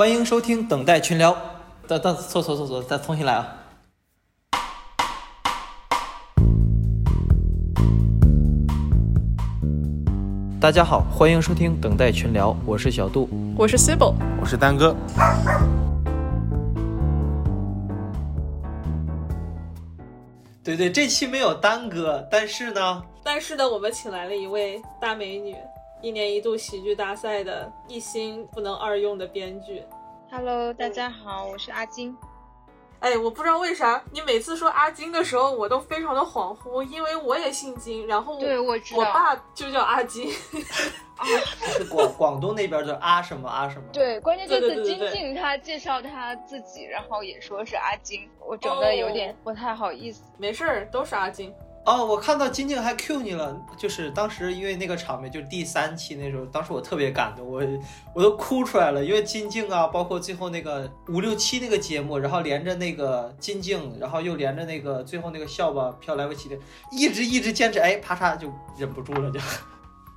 欢迎收听等待群聊。等等，错错错错，再重新来啊！大家好，欢迎收听等待群聊，我是小杜。我是 Sibyl，我是丹哥。对对，这期没有丹哥，但是呢，但是呢，我们请来了一位大美女，一年一度喜剧大赛的一心不能二用的编剧。Hello，大家好，我是阿金。哎，我不知道为啥你每次说阿金的时候，我都非常的恍惚，因为我也姓金，然后对，我知道。我爸就叫阿金。啊，是广广东那边的阿什么阿什么。对，关键这次对对对对金靖他介绍他自己，然后也说是阿金，我整的有点不太好意思。没事儿，都是阿金。哦，我看到金靖还 Q 你了，就是当时因为那个场面，就是第三期那时候，当时我特别感动，我我都哭出来了，因为金靖啊，包括最后那个五六七那个节目，然后连着那个金靖，然后又连着那个最后那个笑吧飘来未齐的，一直一直坚持，哎，啪嚓就忍不住了就。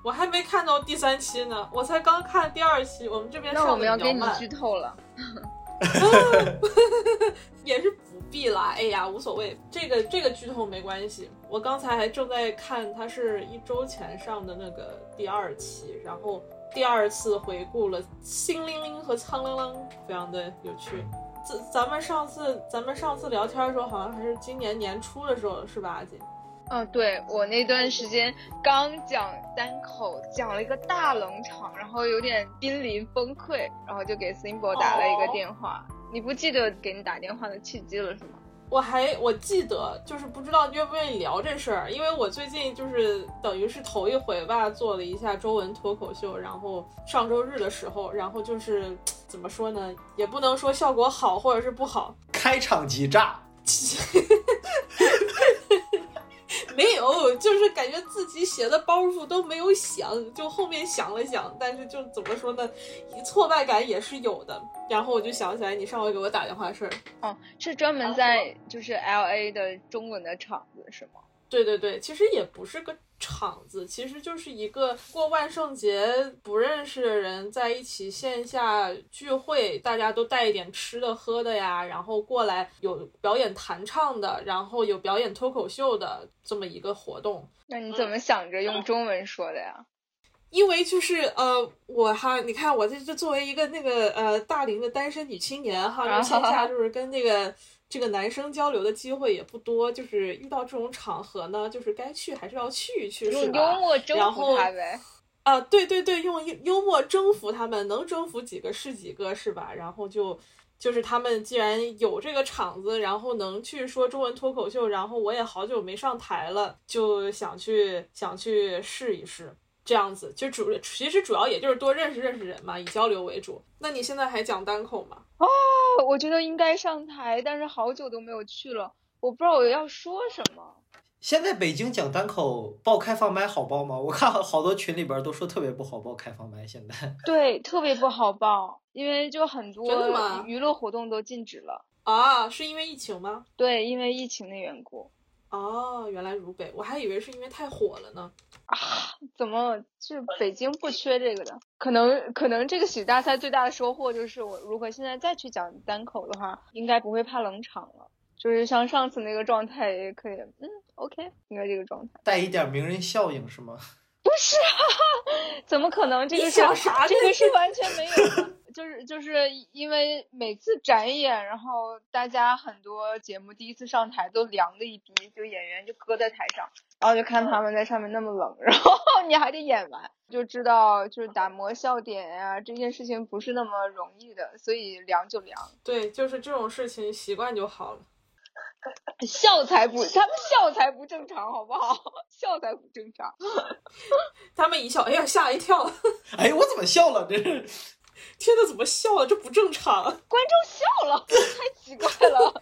我还没看到第三期呢，我才刚看第二期，我们这边那我们要给你剧透了。也是必啦。哎呀，无所谓，这个这个剧透没关系。我刚才还正在看，它是一周前上的那个第二期，然后第二次回顾了星铃铃和苍铃铃，非常的有趣。这咱们上次咱们上次聊天的时候，好像还是今年年初的时候，是吧，阿锦？嗯，对我那段时间刚讲单口，讲了一个大冷场，然后有点濒临崩溃，然后就给 Simple 打了一个电话。你不记得给你打电话的契机了是吗？我还我记得，就是不知道愿不愿意聊这事儿，因为我最近就是等于是头一回吧，做了一下中文脱口秀，然后上周日的时候，然后就是怎么说呢，也不能说效果好或者是不好，开场即炸，没有，就是感觉自己写的包袱都没有想，就后面想了想，但是就怎么说呢，挫败感也是有的。然后我就想起来你上回给我打电话的事儿，哦，是专门在就是 L A 的中文的场子是吗？对对对，其实也不是个场子，其实就是一个过万圣节不认识的人在一起线下聚会，大家都带一点吃的喝的呀，然后过来有表演弹唱的，然后有表演脱口秀的这么一个活动。那你怎么想着用中文说的呀？因为就是呃，我哈，你看我这这作为一个那个呃大龄的单身女青年哈，就是线下 就是跟那个。这个男生交流的机会也不多，就是遇到这种场合呢，就是该去还是要去一去，是吧？用幽默征服他呗。啊，对对对，用幽默征服他们，能征服几个是几个，是吧？然后就就是他们既然有这个场子，然后能去说中文脱口秀，然后我也好久没上台了，就想去想去试一试。这样子就主其实主要也就是多认识认识人嘛，以交流为主。那你现在还讲单口吗？哦，我觉得应该上台，但是好久都没有去了，我不知道我要说什么。现在北京讲单口报开放麦好报吗？我看好多群里边都说特别不好报开放麦，现在 对特别不好报，因为就很多娱乐活动都禁止了啊，是因为疫情吗？对，因为疫情的缘故。哦，原来如北，我还以为是因为太火了呢。啊，怎么就北京不缺这个的？可能可能这个喜剧大赛最大的收获就是，我如果现在再去讲单口的话，应该不会怕冷场了。就是像上次那个状态也可以，嗯，OK，应该这个状态带一点名人效应是吗？不是啊，怎么可能？这个是啥？这个是完全没有的。就是就是因为每次展演，然后大家很多节目第一次上台都凉的一逼，就演员就搁在台上，然后就看他们在上面那么冷，然后你还得演完，就知道就是打磨笑点呀、啊，这件事情不是那么容易的，所以凉就凉。对，就是这种事情习惯就好了。笑才不，他们笑才不正常，好不好？笑才不正常。他们一笑，哎呀，吓一跳！哎，我怎么笑了？这是。天呐，怎么笑了？这不正常！观众笑了，太奇怪了！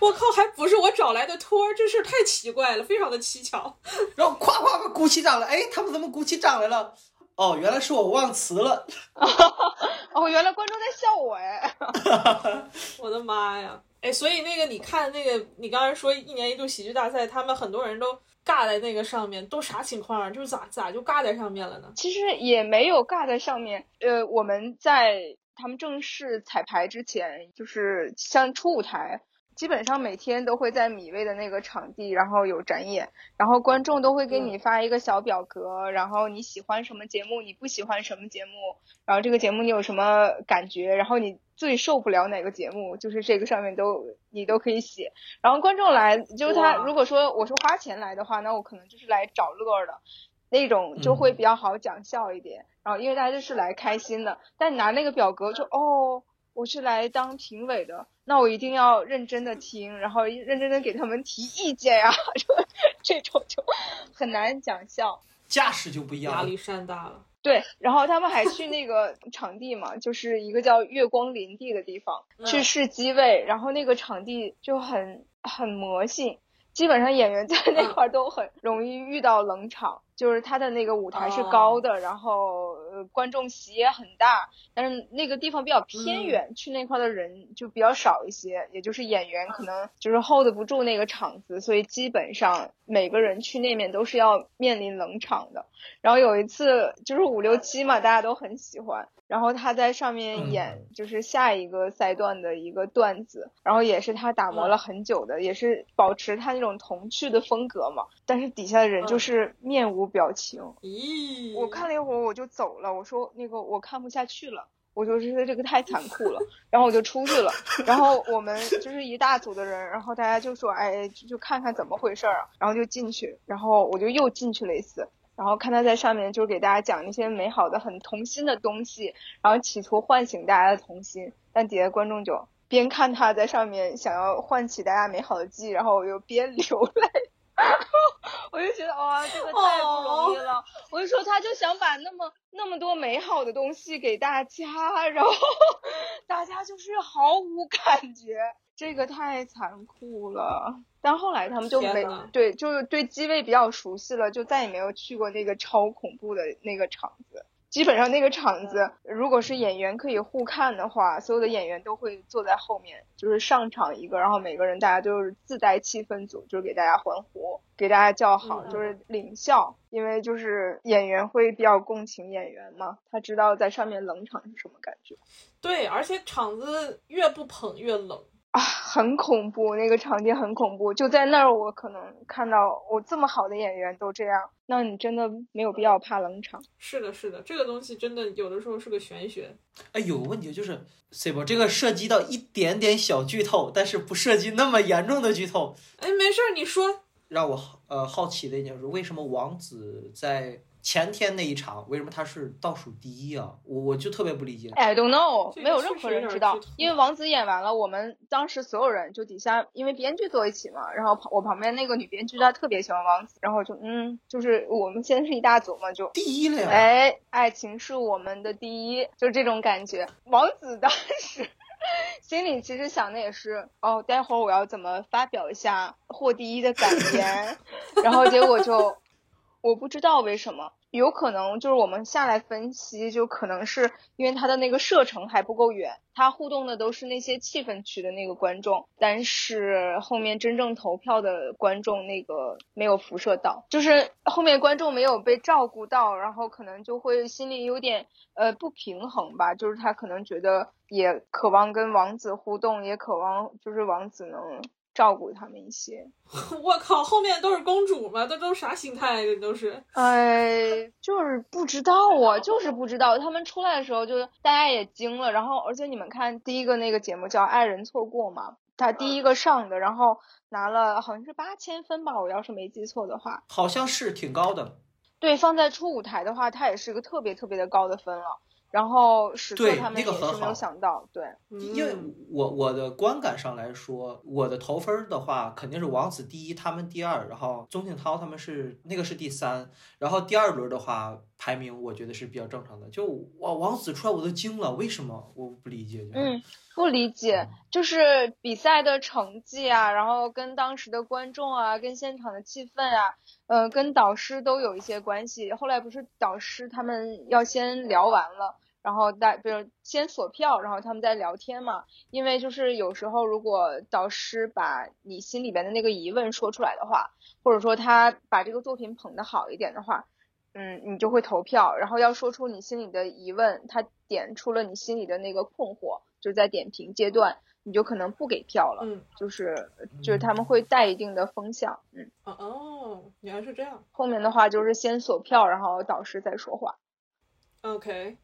我靠，还不是我找来的托儿，这事太奇怪了，非常的蹊跷。然后夸夸夸鼓起掌来，哎，他们怎么鼓起掌来了？哦，原来是我忘词了。哦，原来观众在笑我哎！我的妈呀！哎，所以那个你看那个，你刚才说一年一度喜剧大赛，他们很多人都尬在那个上面，都啥情况啊？就是咋咋就尬在上面了呢？其实也没有尬在上面。呃，我们在他们正式彩排之前，就是像初舞台。基本上每天都会在米味的那个场地，然后有展演，然后观众都会给你发一个小表格，然后你喜欢什么节目，你不喜欢什么节目，然后这个节目你有什么感觉，然后你最受不了哪个节目，就是这个上面都你都可以写。然后观众来，就是他如果说我是花钱来的话，那我可能就是来找乐的，那种就会比较好讲笑一点。然后因为大家就是来开心的，但你拿那个表格就哦。我是来当评委的，那我一定要认真的听，然后认真的给他们提意见呀，这种就很难讲笑，架势就不一样，压力山大了。对，然后他们还去那个场地嘛，就是一个叫月光林地的地方去试机位，然后那个场地就很很魔性，基本上演员在那块都很容易遇到冷场。就是他的那个舞台是高的，然后呃观众席也很大，但是那个地方比较偏远，去那块的人就比较少一些，也就是演员可能就是 hold 不住那个场子，所以基本上每个人去那面都是要面临冷场的。然后有一次就是五六七嘛，大家都很喜欢。然后他在上面演就是下一个赛段的一个段子，然后也是他打磨了很久的，也是保持他那种童趣的风格嘛。但是底下的人就是面无表情。咦，我看了一会儿我就走了，我说那个我看不下去了，我就觉得这个太残酷了，然后我就出去了。然后我们就是一大组的人，然后大家就说哎就看看怎么回事儿啊，然后就进去，然后我就又进去了一次。然后看他在上面，就是给大家讲那些美好的、很童心的东西，然后企图唤醒大家的童心。但底下观众就边看他在上面想要唤起大家美好的记忆，然后我又边流泪。我就觉得哇，这个太不容易了。我就说他就想把那么那么多美好的东西给大家，然后 大家就是毫无感觉。这个太残酷了，但后来他们就没对，就是对机位比较熟悉了，就再也没有去过那个超恐怖的那个场子。基本上那个场子，如果是演员可以互看的话，所有的演员都会坐在后面，就是上场一个，然后每个人大家都是自带气氛组，就是给大家欢呼，给大家叫好，就是领笑，因为就是演员会比较共情演员嘛，他知道在上面冷场是什么感觉。对，而且场子越不捧越冷。啊，很恐怖，那个场景很恐怖。就在那儿，我可能看到我这么好的演员都这样，那你真的没有必要怕冷场。是的，是的，这个东西真的有的时候是个玄学。哎，有个问题就是 C 波，这个涉及到一点点小剧透，但是不涉及那么严重的剧透。哎，没事儿，你说。让我呃好奇的一点是，为什么王子在？前天那一场为什么他是倒数第一啊？我我就特别不理解。I don't know，没有任何人知道，因为王子演完了，我们当时所有人就底下，因为编剧坐一起嘛，然后旁我旁边那个女编剧她特别喜欢王子，然后就嗯，就是我们现在是一大组嘛，就第一了呀。哎，爱情是我们的第一，就这种感觉。王子当时 心里其实想的也是，哦，待会儿我要怎么发表一下获第一的感言，然后结果就。我不知道为什么，有可能就是我们下来分析，就可能是因为它的那个射程还不够远，它互动的都是那些气氛区的那个观众，但是后面真正投票的观众那个没有辐射到，就是后面观众没有被照顾到，然后可能就会心里有点呃不平衡吧，就是他可能觉得也渴望跟王子互动，也渴望就是王子能。照顾他们一些，我靠，后面都是公主吗？都都啥心态？这都是，哎，就是不知道啊，就是不知道。他们出来的时候，就大家也惊了。然后，而且你们看，第一个那个节目叫《爱人错过》嘛，他第一个上的，然后拿了好像是八千分吧，我要是没记错的话，好像是挺高的。对，放在初舞台的话，它也是一个特别特别的高的分了。然后史册他们也是没有想到，对，因为我我的观感上来说，我的投分的话肯定是王子第一，他们第二，然后钟景涛他们是那个是第三，然后第二轮的话排名我觉得是比较正常的。就哇，王子出来我都惊了，为什么？我不理解。嗯，不理解，就是比赛的成绩啊，然后跟当时的观众啊，跟现场的气氛啊，呃，跟导师都有一些关系。后来不是导师他们要先聊完了。然后大，比如先锁票，然后他们在聊天嘛。因为就是有时候，如果导师把你心里边的那个疑问说出来的话，或者说他把这个作品捧得好一点的话，嗯，你就会投票，然后要说出你心里的疑问，他点出了你心里的那个困惑，就在点评阶段，你就可能不给票了，嗯，就是就是他们会带一定的风向，嗯，哦哦，原来是这样。后面的话就是先锁票，然后导师再说话。OK，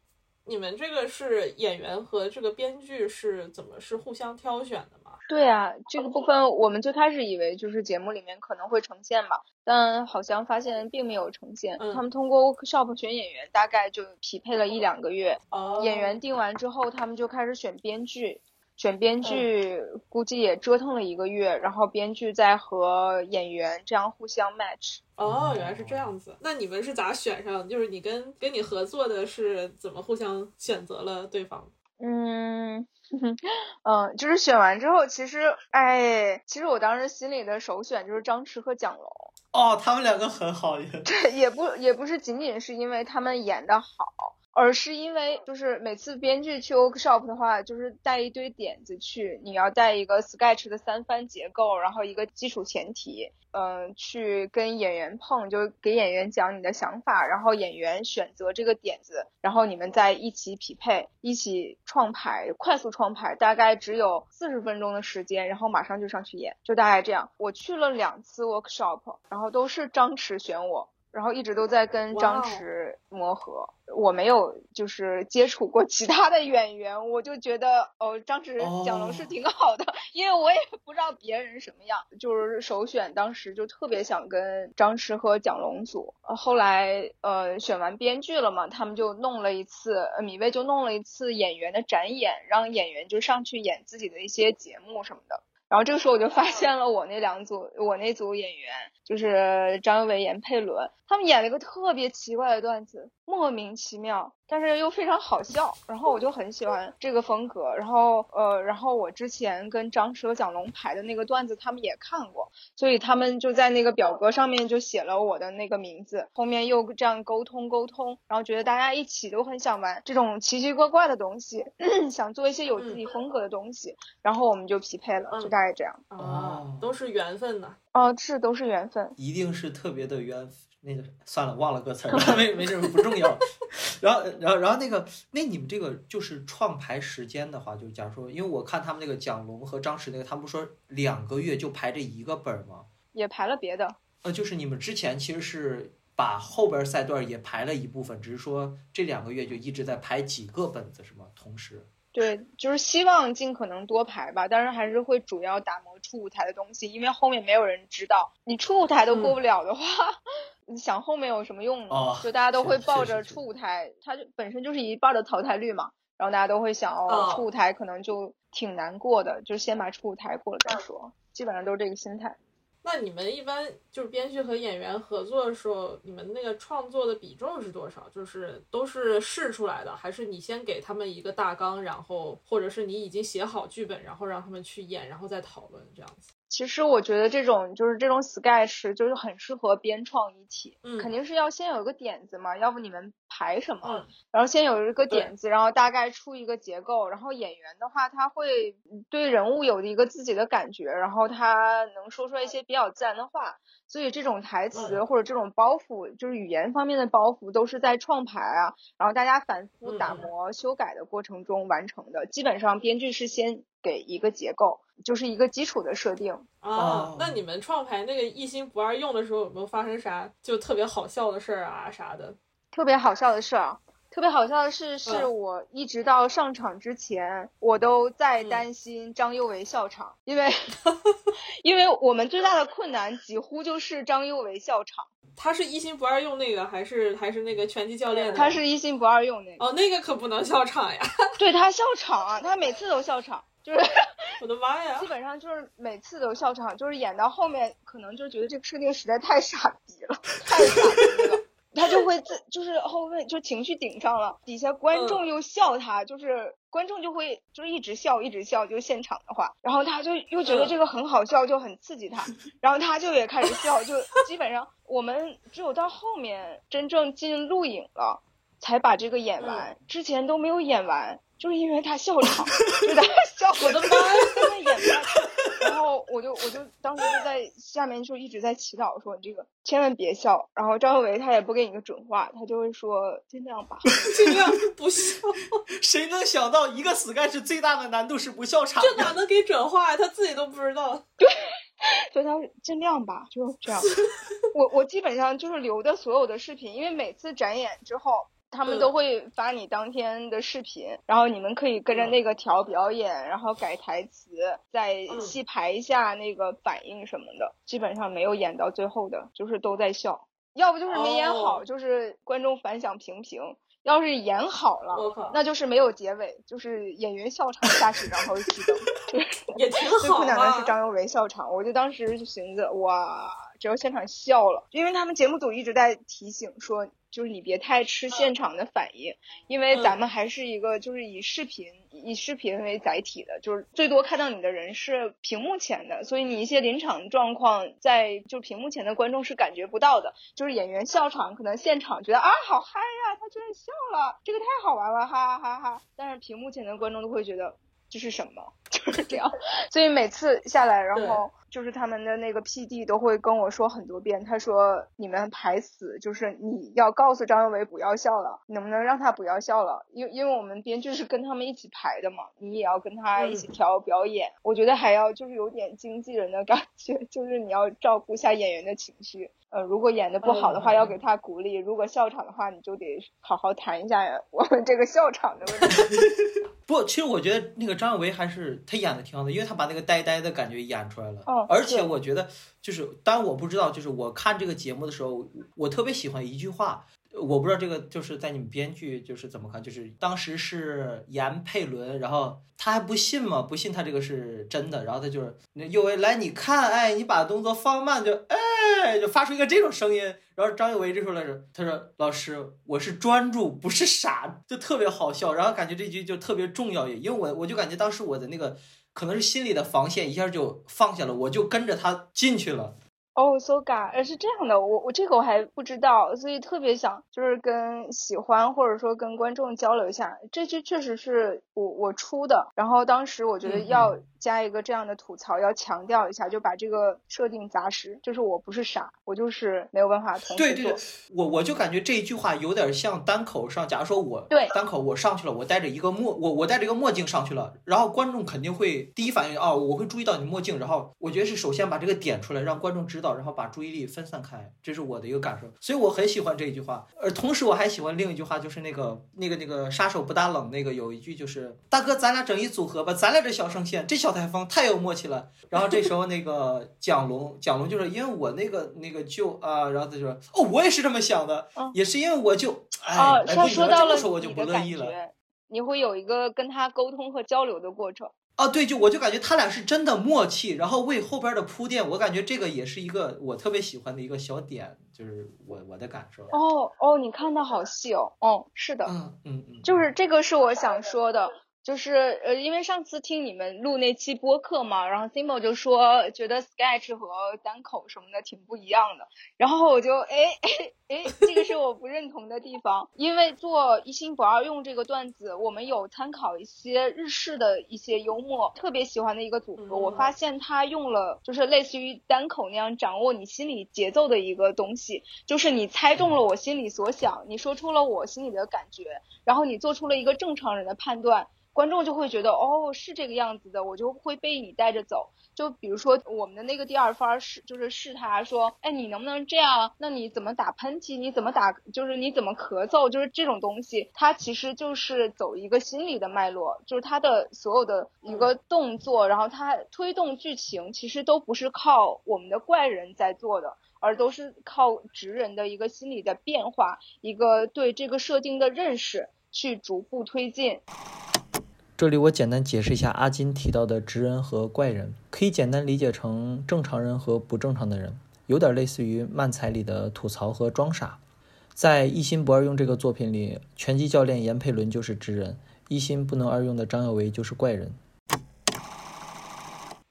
你们这个是演员和这个编剧是怎么是互相挑选的吗？对啊，这个部分我们最开始以为就是节目里面可能会呈现嘛，但好像发现并没有呈现。嗯他们通过 workshop 选演员，大概就匹配了一两个月。哦，演员定完之后，他们就开始选编剧，选编剧估计也折腾了一个月，然后编剧在和演员这样互相 match。哦，原来是这样子。那你们是咋选上的？就是你跟跟你合作的是怎么互相选择了对方？嗯，嗯，就是选完之后，其实，哎，其实我当时心里的首选就是张弛和蒋龙。哦，他们两个很好，对，也不也不是仅仅是因为他们演的好，而是因为就是每次编剧去 workshop 的话，就是带一堆点子去，你要带一个 sketch 的三番结构，然后一个基础前提，嗯、去跟演员碰，就给演员讲你的想法，然后演员选择这个点子，然后你们再一起匹配，一起创排，快速创排，大概只有四十分钟的时间，然后马上就上去演，就大概这样。我去了两次 workshop，然后都是张弛选我。然后一直都在跟张弛磨合。我没有就是接触过其他的演员，我就觉得哦，张弛、哦蒋龙是挺好的，因为我也不知道别人什么样，就是首选当时就特别想跟张弛和蒋龙组。呃后来呃选完编剧了嘛，他们就弄了一次，呃米未就弄了一次演员的展演，让演员就上去演自己的一些节目什么的。然后这个时候我就发现了我那两组，我那组演员就是张佑维演佩伦，他们演了一个特别奇怪的段子，莫名其妙，但是又非常好笑。然后我就很喜欢这个风格。然后呃，然后我之前跟张弛和蒋龙牌的那个段子，他们也看过，所以他们就在那个表格上面就写了我的那个名字，后面又这样沟通沟通，然后觉得大家一起都很想玩这种奇奇怪怪的东西，想做一些有自己风格的东西，然后我们就匹配了，就大概这样。啊哦，都是缘分呐。哦，是都是缘分。一定是特别的缘。那个算了，忘了歌词儿了，没没事，不重要。然后，然后，然后那个，那你们这个就是创排时间的话，就假如说，因为我看他们那个蒋龙和张弛那个，他们不说两个月就排这一个本儿吗？也排了别的，呃，就是你们之前其实是把后边赛段也排了一部分，只是说这两个月就一直在排几个本子，是吗？同时。对，就是希望尽可能多排吧，但是还是会主要打磨初舞台的东西，因为后面没有人知道，你初舞台都过不了的话，你想后面有什么用呢？哦就大家都会抱着初舞台，它就本身就是一半的淘汰率嘛，然后大家都会想，哦哦，初舞台可能就挺难过的，就先把初舞台过了再说，基本上都是这个心态。那你们一般就是编剧和演员合作的时候，你们那个创作的比重是多少？就是都是试出来的，还是你先给他们一个大纲，然后或者是你已经写好剧本，然后让他们去演，然后再讨论这样子？其实我觉得这种就是这种 sketch 就是很适合编创一体，嗯肯定是要先有一个点子嘛，要不你们排什么？嗯然后先有一个点子，然后大概出一个结构，然后演员的话他会对人物有一个自己的感觉，然后他能说出来一些比较自然的话，所以这种台词嗯或者这种包袱，就是语言方面的包袱，都是在创排啊，然后大家反复打磨、修改的过程中完成的。基本上编剧是先给一个结构，就是一个基础的设定。啊哦，那你们创牌那个一心不二用的时候，有没有发生啥就特别好笑的事儿啊啥的？特别好笑的事儿啊，特别好笑的事是嗯我一直到上场之前，我都在嗯担心张佑维笑场，因为 因为我们最大的困难几乎就是张佑维笑场，他是一心不二用那个，还是还是那个拳击教练的？他是一心不二用那个，哦，那个可不能笑场呀！对他笑场啊，他每次都笑场，就是我的妈呀基！本上就是每次都笑场，就是演到后面可能就觉得这个设定实在太傻逼了，太傻逼了。他就会自就是后面就情绪顶上了，底下观众又笑他，就是观众就会就是一直笑一直笑，就现场的话，然后他就又觉得这个很好笑，就很刺激他，然后他就也开始笑，就基本上我们只有到后面真正进录影了，才把这个演完，之前都没有演完，就是因为他笑场，就是他笑 我的妈呀！根本演不下去。然后我就我就当时就在下面就一直在祈祷说你这个千万别笑。然后张佑维他也不给你个准话，他就会说尽量吧，尽量不笑。谁能想到一个 sky 是最大的难度是不笑场？这哪能给准话呀？他自己都不知道。对，就他尽量吧，就这样。我我基本上就是留的所有的视频，因为每次展演之后。他们都会发你当天的视频，然后你们可以跟着那个调表演，然后改台词，再细排一下那个反应什么的。基本上没有演到最后的，就是都在笑，要不就是没演好，就是观众反响平平；要是演好了，那就是没有结尾，就是演员笑场下去，然后熄灯。也挺好。最困难的是张佑维笑场，我就当时就寻思，哇，只要现场笑了，因为他们节目组一直在提醒说。就是你别太吃现场的反应，因为咱们还是一个就是以视频以视频为载体的，就是最多看到你的人是屏幕前的，所以你一些临场状况在就屏幕前的观众是感觉不到的。就是演员笑场，可能现场觉得啊好嗨呀，他居然笑了，这个太好玩了，哈哈哈哈！但是屏幕前的观众都会觉得。这是什么？就是这样，所以每次下来，然后就是他们的那个 P D 都会跟我说很多遍，他说你们排死，就是你要告诉张佑维不要笑了，能不能让他不要笑了？因因为我们编剧是跟他们一起排的嘛，你也要跟他一起调表演，我觉得还要就是有点经纪人的感觉，就是你要照顾一下演员的情绪。呃，如果演的不好的话，要给他鼓励；如果笑场的话，你就得好好谈一下我们这个笑场的问题。不，其实我觉得那个张佑维还是他演的挺好的，因为他把那个呆呆的感觉演出来了。哦。而且我觉得，就是当然我不知道，就是我看这个节目的时候，我特别喜欢一句话。我不知道这个就是在你们编剧就是怎么看，就是当时是严佩伦，然后他还不信嘛，不信他这个是真的，然后他就是那佑维来你看，哎，你把动作放慢，就哎，就发出一个这种声音，然后张佑维这时候来着，他说老师我是专注，不是傻，就特别好笑，然后感觉这句就特别重要，也因为我我就感觉当时我的那个可能是心里的防线一下就放下了，我就跟着他进去了。哦，so g a 呃，是这样的，我我这个我还不知道，所以特别想就是跟喜欢或者说跟观众交流一下，这句确实是我我出的，然后当时我觉得要加一个这样的吐槽，要强调一下，就把这个设定砸实，就是我不是傻，我就是没有办法同对对。我我就感觉这一句话有点像单口上，假如说我对单口我上去了，我戴着一个墨，我我戴着一个墨镜上去了，然后观众肯定会第一反应哦，我会注意到你墨镜，然后我觉得是首先把这个点出来，让观众知道。然后把注意力分散开，这是我的一个感受，所以我很喜欢这一句话。而同时我还喜欢另一句话，就是那个那个那个杀手不打冷那个有一句就是大哥，咱俩整一组合吧，咱俩这小声线，这小台风太有默契了。然后这时候那个蒋龙蒋龙就是因为我那个那个就啊，然后他就说哦，我也是这么想的，也是因为我就哎，他说到了我就不乐意了。你会有一个跟他沟通和交流的过程。啊，对，就我就感觉他俩是真的默契，然后为后边的铺垫，我感觉这个也是一个我特别喜欢的一个小点，就是我我的感受。哦哦，你看的好细哦，哦，是的，嗯嗯嗯，就是这个是我想说的。就是呃，因为上次听你们录那期播客嘛，然后 Simmo 就说觉得 sketch 和单口什么的挺不一样的，然后我就哎哎哎，这个是我不认同的地方。因为做一心不二用这个段子，我们有参考一些日式的一些幽默，特别喜欢的一个组合，我发现他用了就是类似于单口那样掌握你心理节奏的一个东西，就是你猜中了我心里所想，你说出了我心里的感觉，然后你做出了一个正常人的判断。观众就会觉得哦是这个样子的，我就会被你带着走。就比如说我们的那个第二番是就是试他说，哎你能不能这样？那你怎么打喷嚏？你怎么打？就是你怎么咳嗽？就是这种东西，它其实就是走一个心理的脉络，就是它的所有的一个动作，然后它推动剧情，其实都不是靠我们的怪人在做的，而都是靠直人的一个心理的变化，一个对这个设定的认识去逐步推进。这里我简单解释一下阿金提到的直人和怪人，可以简单理解成正常人和不正常的人，有点类似于漫才里的吐槽和装傻。在一心不二用这个作品里，拳击教练严佩伦就是直人，一心不能二用的张耀威就是怪人。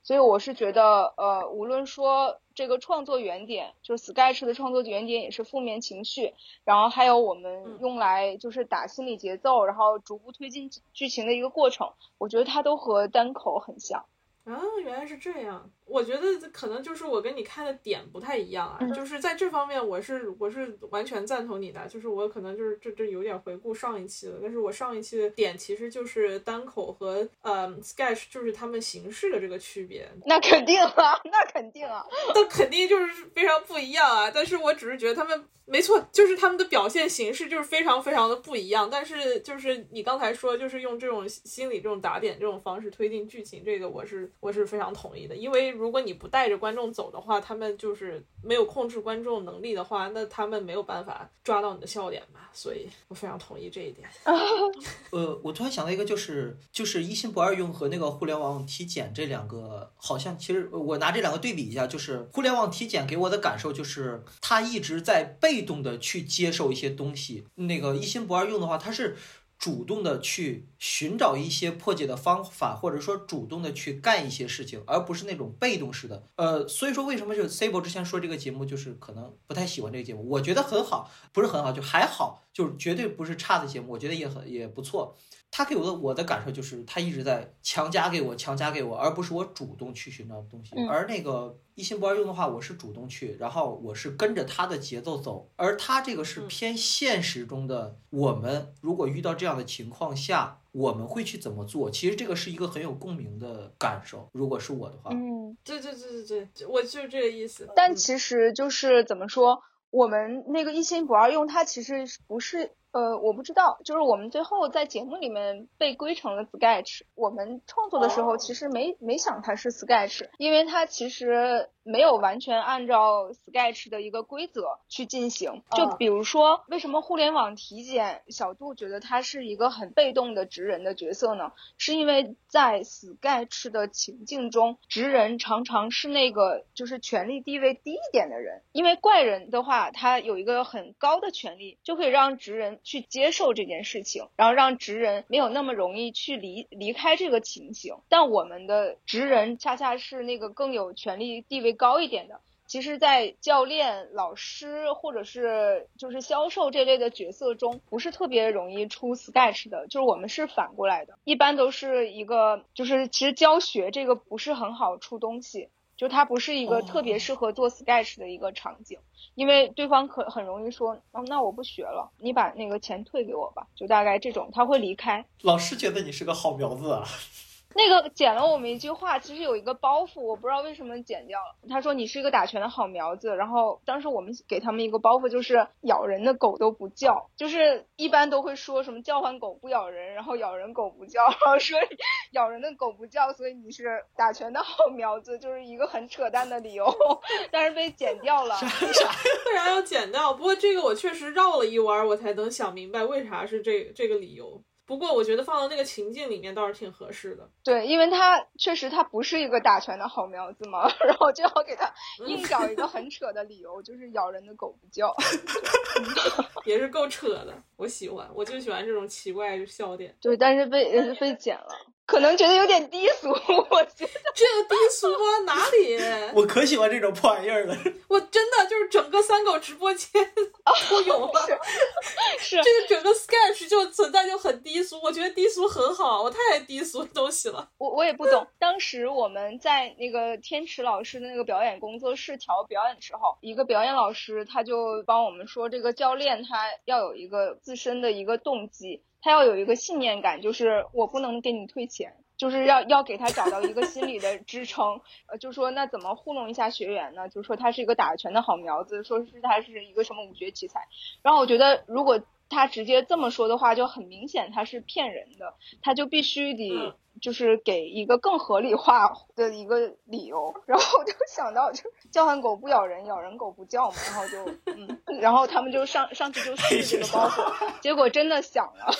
所以我是觉得，呃，无论说这个创作原点，就是 sketch 的创作原点也是负面情绪，然后还有我们用来就是打心理节奏，然后逐步推进剧情的一个过程，我觉得它都和单口很像。啊，原来是这样。我觉得可能就是我跟你看的点不太一样啊，就是在这方面我是我是完全赞同你的，就是我可能就是这这有点回顾上一期了，但是我上一期的点其实就是单口和呃 sketch 就是他们形式的这个区别。那肯定啊，那肯定啊，那肯定就是非常不一样啊。但是我只是觉得他们没错，就是他们的表现形式就是非常非常的不一样。但是就是你刚才说，就是用这种心理这种打点这种方式推进剧情，这个我是我是非常同意的，因为。如果你不带着观众走的话，他们就是没有控制观众能力的话，那他们没有办法抓到你的笑点嘛。所以我非常同意这一点。呃，我突然想到一个，就是就是一心不二用和那个互联网体检这两个，好像其实我拿这两个对比一下，就是互联网体检给我的感受就是他一直在被动的去接受一些东西，那个一心不二用的话，他是。主动的去寻找一些破解的方法，或者说主动的去干一些事情，而不是那种被动式的。呃，所以说为什么就 c a b l e 之前说这个节目就是可能不太喜欢这个节目，我觉得很好，不是很好，就还好，就是绝对不是差的节目，我觉得也很也不错。他给我的我的感受就是他一直在强加给我，强加给我，而不是我主动去寻找的东西。而那个一心不二用的话，我是主动去，然后我是跟着他的节奏走。而他这个是偏现实中的，我们如果遇到这样的情况下，我们会去怎么做？其实这个是一个很有共鸣的感受。如果是我的话，嗯，对对对对对，我就是这个意思。但其实就是怎么说，我们那个一心不二用，它其实不是。呃，我不知道，就是我们最后在节目里面被归成了 sketch。我们创作的时候其实没没想它是 sketch，因为它其实。没有完全按照 Sketch 的一个规则去进行，就比如说，为什么互联网体检小杜觉得他是一个很被动的职人的角色呢？是因为在 Sketch 的情境中，职人常常是那个就是权力地位低一点的人，因为怪人的话，他有一个很高的权力，就可以让职人去接受这件事情，然后让职人没有那么容易去离离开这个情形。但我们的职人恰恰是那个更有权力地位。高一点的，其实，在教练、老师或者是就是销售这类的角色中，不是特别容易出 sketch 的。就是我们是反过来的，一般都是一个，就是其实教学这个不是很好出东西，就它不是一个特别适合做 sketch 的一个场景，因为对方可很容易说，哦，那我不学了，你把那个钱退给我吧，就大概这种，他会离开。老师觉得你是个好苗子啊。那个剪了我们一句话，其实有一个包袱，我不知道为什么剪掉了。他说你是一个打拳的好苗子，然后当时我们给他们一个包袱，就是咬人的狗都不叫，就是一般都会说什么叫唤狗不咬人，然后咬人狗不叫，然后说 咬人的狗不叫，所以你是打拳的好苗子，就是一个很扯淡的理由，但是被剪掉了。为啥？为啥要剪掉？不过这个我确实绕了一弯，我才能想明白为啥是这这个理由。不过我觉得放到那个情境里面倒是挺合适的。对，因为他确实他不是一个打拳的好苗子嘛，然后就要给他硬找一个很扯的理由，就是咬人的狗不叫，也是够扯的。我喜欢，我就喜欢这种奇怪的笑点。对，但是被被剪了。可能觉得有点低俗，我觉得这个低俗吗？哪里？我可喜欢这种破玩意儿了。我真的就是整个三狗直播间都有了，是这个整个 sketch 就存在就很低俗。我觉得低俗很好，我太爱低俗的东西了。我我也不懂，当时我们在那个天池老师的那个表演工作室调表演的时候，一个表演老师他就帮我们说，这个教练他要有一个自身的一个动机。他要有一个信念感，就是我不能给你退钱，就是要要给他找到一个心理的支撑。呃，就说那怎么糊弄一下学员呢？就说他是一个打拳的好苗子，说是他是一个什么武学奇才。然后我觉得，如果他直接这么说的话，就很明显他是骗人的，他就必须得。就是给一个更合理化的一个理由，然后我就 想到，就叫唤狗不咬人，咬人狗不叫嘛，然后就嗯，然后他们就上上去就试这个包袱，结果真的响了，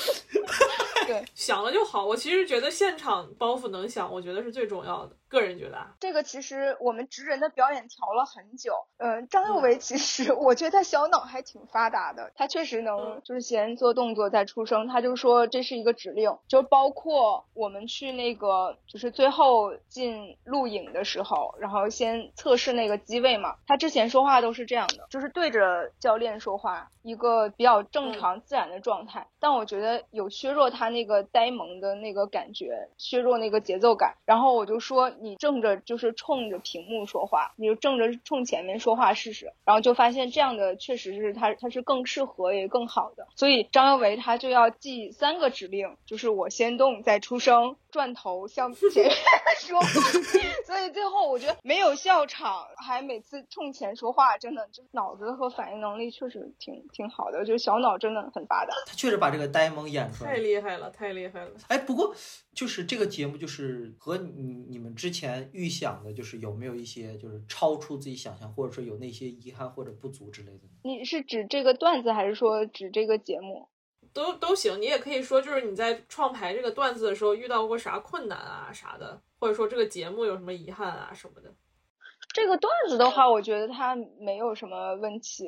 对，响了就好。我其实觉得现场包袱能响，我觉得是最重要的。个人觉得啊，这个其实我们职人的表演调了很久。嗯，张佑维其实我觉得他小脑还挺发达的，他确实能就是先做动作再出声。他就说这是一个指令，就包括我们去。去那个就是最后进录影的时候，然后先测试那个机位嘛。他之前说话都是这样的，就是对着教练说话，一个比较正常自然的状态。但我觉得有削弱他那个呆萌的那个感觉，削弱那个节奏感。然后我就说你正着就是冲着屏幕说话，你就正着冲前面说话试试。然后就发现这样的确实是他他是更适合也更好的。所以张耀维他就要记三个指令，就是我先动再出声，转头向 前面 说话。所以最后我觉得没有笑场，还每次冲前说话，真的就脑子和反应能力确实挺挺好的，就小脑真的很发达。他确实把这个呆萌演出来，太厉害了，太厉害了。哎，不过就是这个节目，就是和你你们之前预想的，就是有没有一些就是超出自己想象，或者说有那些遗憾或者不足之类的？你是指这个段子，还是说指这个节目？都都行，你也可以说，就是你在创排这个段子的时候遇到过啥困难啊啥的，或者说这个节目有什么遗憾啊什么的。这个段子的话，我觉得它没有什么问题，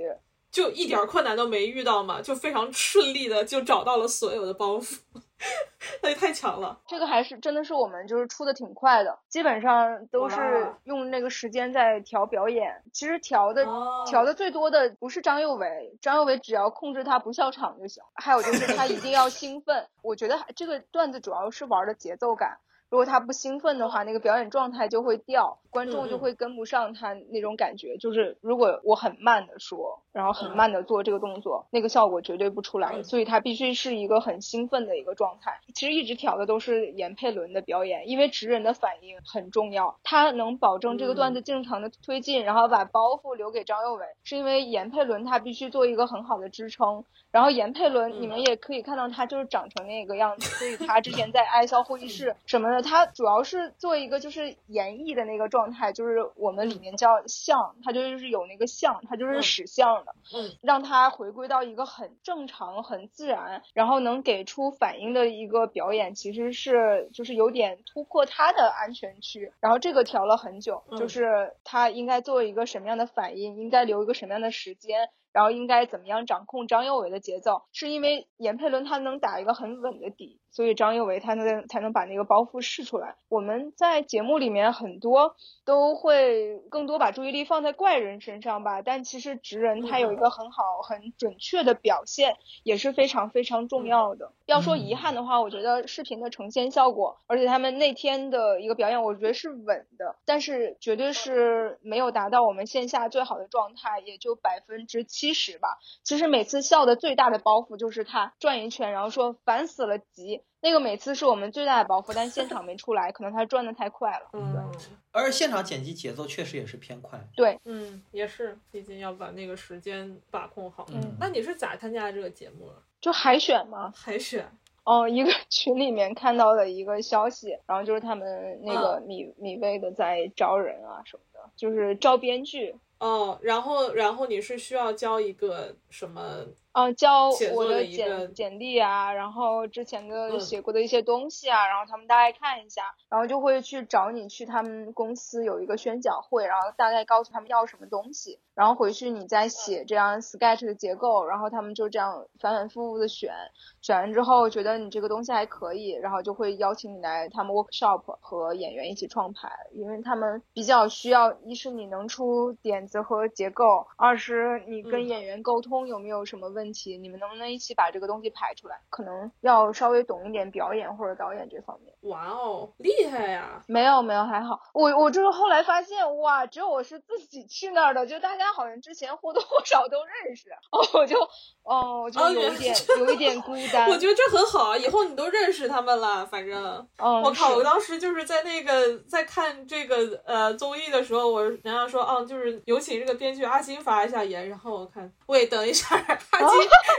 就一点困难都没遇到嘛，就非常顺利的就找到了所有的包袱。那也太强了！这个还是真的是我们就是出的挺快的，基本上都是用那个时间在调表演。其实调的调的最多的不是张佑维，张佑维只要控制他不笑场就行。还有就是他一定要兴奋。我觉得这个段子主要是玩的节奏感。如果他不兴奋的话，那个表演状态就会掉，观众就会跟不上他那种感觉。就是如果我很慢的说，然后很慢的做这个动作，那个效果绝对不出来。所以他必须是一个很兴奋的一个状态。其实一直调的都是闫佩伦的表演，因为直人的反应很重要，他能保证这个段子正常的推进，然后把包袱留给张佑伟，是因为闫佩伦他必须做一个很好的支撑。然后闫佩伦，你们也可以看到他就是长成那个样子，所以他之前在爱笑会议室什么的，他主要是做一个就是演绎的那个状态，就是我们里面叫像，他就是有那个像，他就是使像的，嗯，让他回归到一个很正常、很自然，然后能给出反应的一个表演，其实是就是有点突破他的安全区。然后这个调了很久，就是他应该做一个什么样的反应，应该留一个什么样的时间。然后应该怎么样掌控张佑伟的节奏？是因为闫佩伦他能打一个很稳的底。所以张佑维他能才能把那个包袱试出来。我们在节目里面很多都会更多把注意力放在怪人身上吧，但其实直人他有一个很好很准确的表现，也是非常非常重要的。要说遗憾的话，我觉得视频的呈现效果，而且他们那天的一个表演，我觉得是稳的，但是绝对是没有达到我们线下最好的状态，也就百分之七十吧。其实每次笑的最大的包袱就是他转一圈，然后说烦死了急。那个每次是我们最大的包袱，但现场没出来，可能他转的太快了。嗯，而现场剪辑节奏确实也是偏快。对，嗯，也是，毕竟要把那个时间把控好。嗯，那你是咋参加这个节目的？就海选吗？海选。哦，一个 群里面看到的一个消息，然后就是他们那个米米未的在招人啊什么的，就是招编剧。哦，然后然后你是需要交一个什么？嗯，交我的简简历啊，然后之前的写过的一些东西啊，然后他们大概看一下，然后就会去找你去他们公司有一个宣讲会，然后大概告诉他们要什么东西，然后回去你再写这样 sketch 的结构，然后他们就这样反反复复的选，选完之后觉得你这个东西还可以，然后就会邀请你来他们 workshop 和演员一起创排，因为他们比较需要，一是你能出点子和结构，二是你跟演员沟通有没有什么问。问题，你们能不能一起把这个东西排出来？可能要稍微懂一点表演或者导演这方面。哇哦，厉害呀！没有没有，还好。我我就是后来发现，哇，只有我是自己去那儿的，就大家好像之前或多或少都认识。哦，我就哦，我就有一点有一点孤单。我觉得这很好啊，以后你都认识他们了。反正，哦我靠，我当时就是在那个在看这个呃综艺的时候，我人家说，哦，就是有请这个编剧阿金发一下言。然后我看，喂，等一下，阿。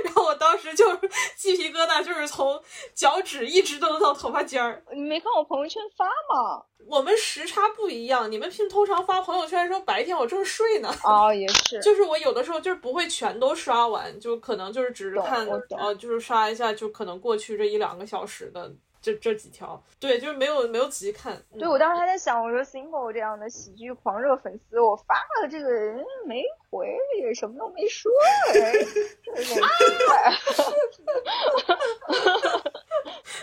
然后我当时就是鸡皮疙瘩，就是从脚趾一直都到头发尖儿。你没看我朋友圈发吗？我们时差不一样，你们平通常发朋友圈的时候，白天我正睡呢。哦，也是。就是我有的时候就是不会全都刷完，就可能就是只是看，呃，就是刷一下，就可能过去这一两个小时的。这这几条，对，就是没有没有仔细看。对，我当时还在想，我说 “single” 这样的喜剧狂热粉丝，我发了这个人没回，也什么都没说，哎，有点奇怪。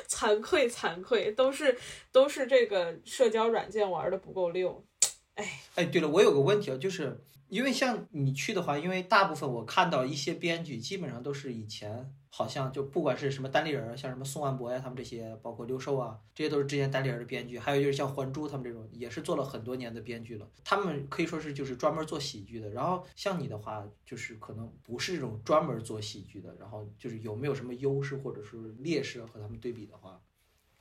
惭愧惭愧，都是都是这个社交软件玩的不够溜。哎哎，对了，我有个问题啊，就是因为像你去的话，因为大部分我看到一些编剧基本上都是以前好像就不管是什么单立人，像什么宋万博呀，他们这些，包括刘寿啊，这些都是之前单立人的编剧，还有就是像还珠他们这种，也是做了很多年的编剧了，他们可以说是就是专门做喜剧的。然后像你的话，就是可能不是这种专门做喜剧的，然后就是有没有什么优势或者是劣势和他们对比的话？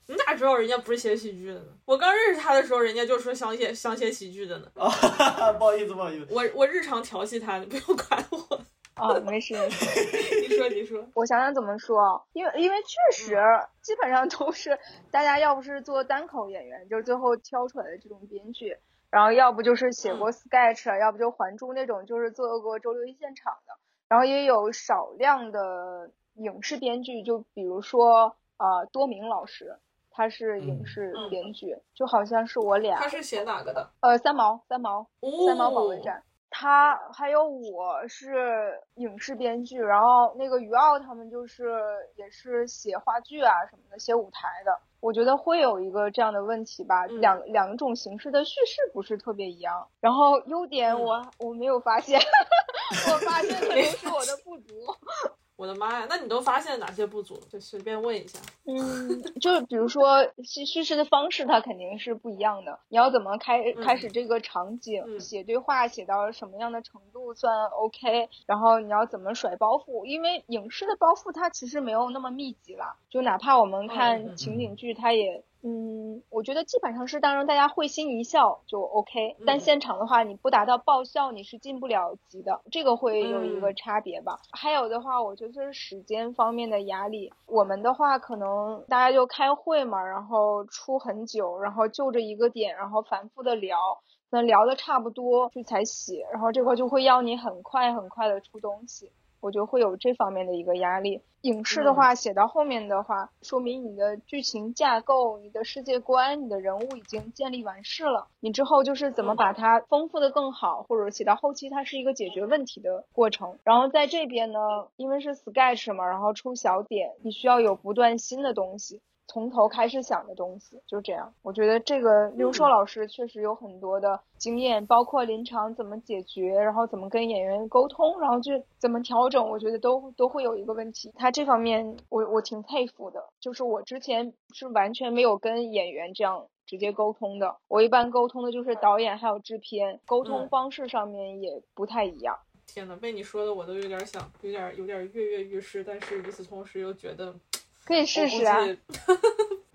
你咋知道人家不是写喜剧的呢？我刚认识他的时候，人家就说想写想写喜剧的呢。啊，不好意思，不好意思。我我日常调戏他，你不用管我。哦，没事没事。你说你说，我想想怎么说，因为因为确实基本上都是大家要不是做单口演员，就是最后挑出来的这种编剧，然后要不就是写过 sketch，要不就还珠那种，就是做过周六一现场的，然后也有少量的影视编剧，就比如说啊多明老师。他是影视编剧，就好像是我俩。他是写哪个的？呃，三毛，三毛，三毛保卫战。他还有我是影视编剧，然后那个于奥他们就是也是写话剧啊什么的，写舞台的。我觉得会有一个这样的问题吧，两两种形式的叙事不是特别一样。然后优点我我没有发现，我发现的都是我的不足。我的妈呀，那你都发现哪些不足？就随便问一下。嗯，就是比如说叙叙事的方式，它肯定是不一样的。你要怎么开开始这个场景，写对话写到什么样的程度算 OK？然后你要怎么甩包袱？因为影视的包袱它其实没有那么密集了，就哪怕我们看情景剧，它也。嗯，我觉得基本上是当让大家会心一笑就 OK，但现场的话，你不达到爆笑，你是进不了级的，这个会有一个差别吧。还有的话，我觉得是时间方面的压力。我们的话，可能大家就开会嘛，然后出很久，然后就着一个点，然后反复的聊，可能聊的差不多就才写，然后这块就会要你很快很快的出东西。我觉得会有这方面的一个压力。影视的话，写到后面的话，说明你的剧情架构、你的世界观、你的人物已经建立完事了。你之后就是怎么把它丰富的更好，或者写到后期，它是一个解决问题的过程。然后在这边呢，因为是 sketch 嘛，然后出小点，你需要有不断新的东西。从头开始想的东西就这样，我觉得这个刘硕老师确实有很多的经验，包括临场怎么解决，然后怎么跟演员沟通，然后就怎么调整，我觉得都都会有一个问题。他这方面我我挺佩服的，就是我之前是完全没有跟演员这样直接沟通的，我一般沟通的就是导演还有制片，沟通方式上面也不太一样。天呐，被你说的我都有点想，有点有点跃跃欲试，但是与此同时又觉得。可以试试啊！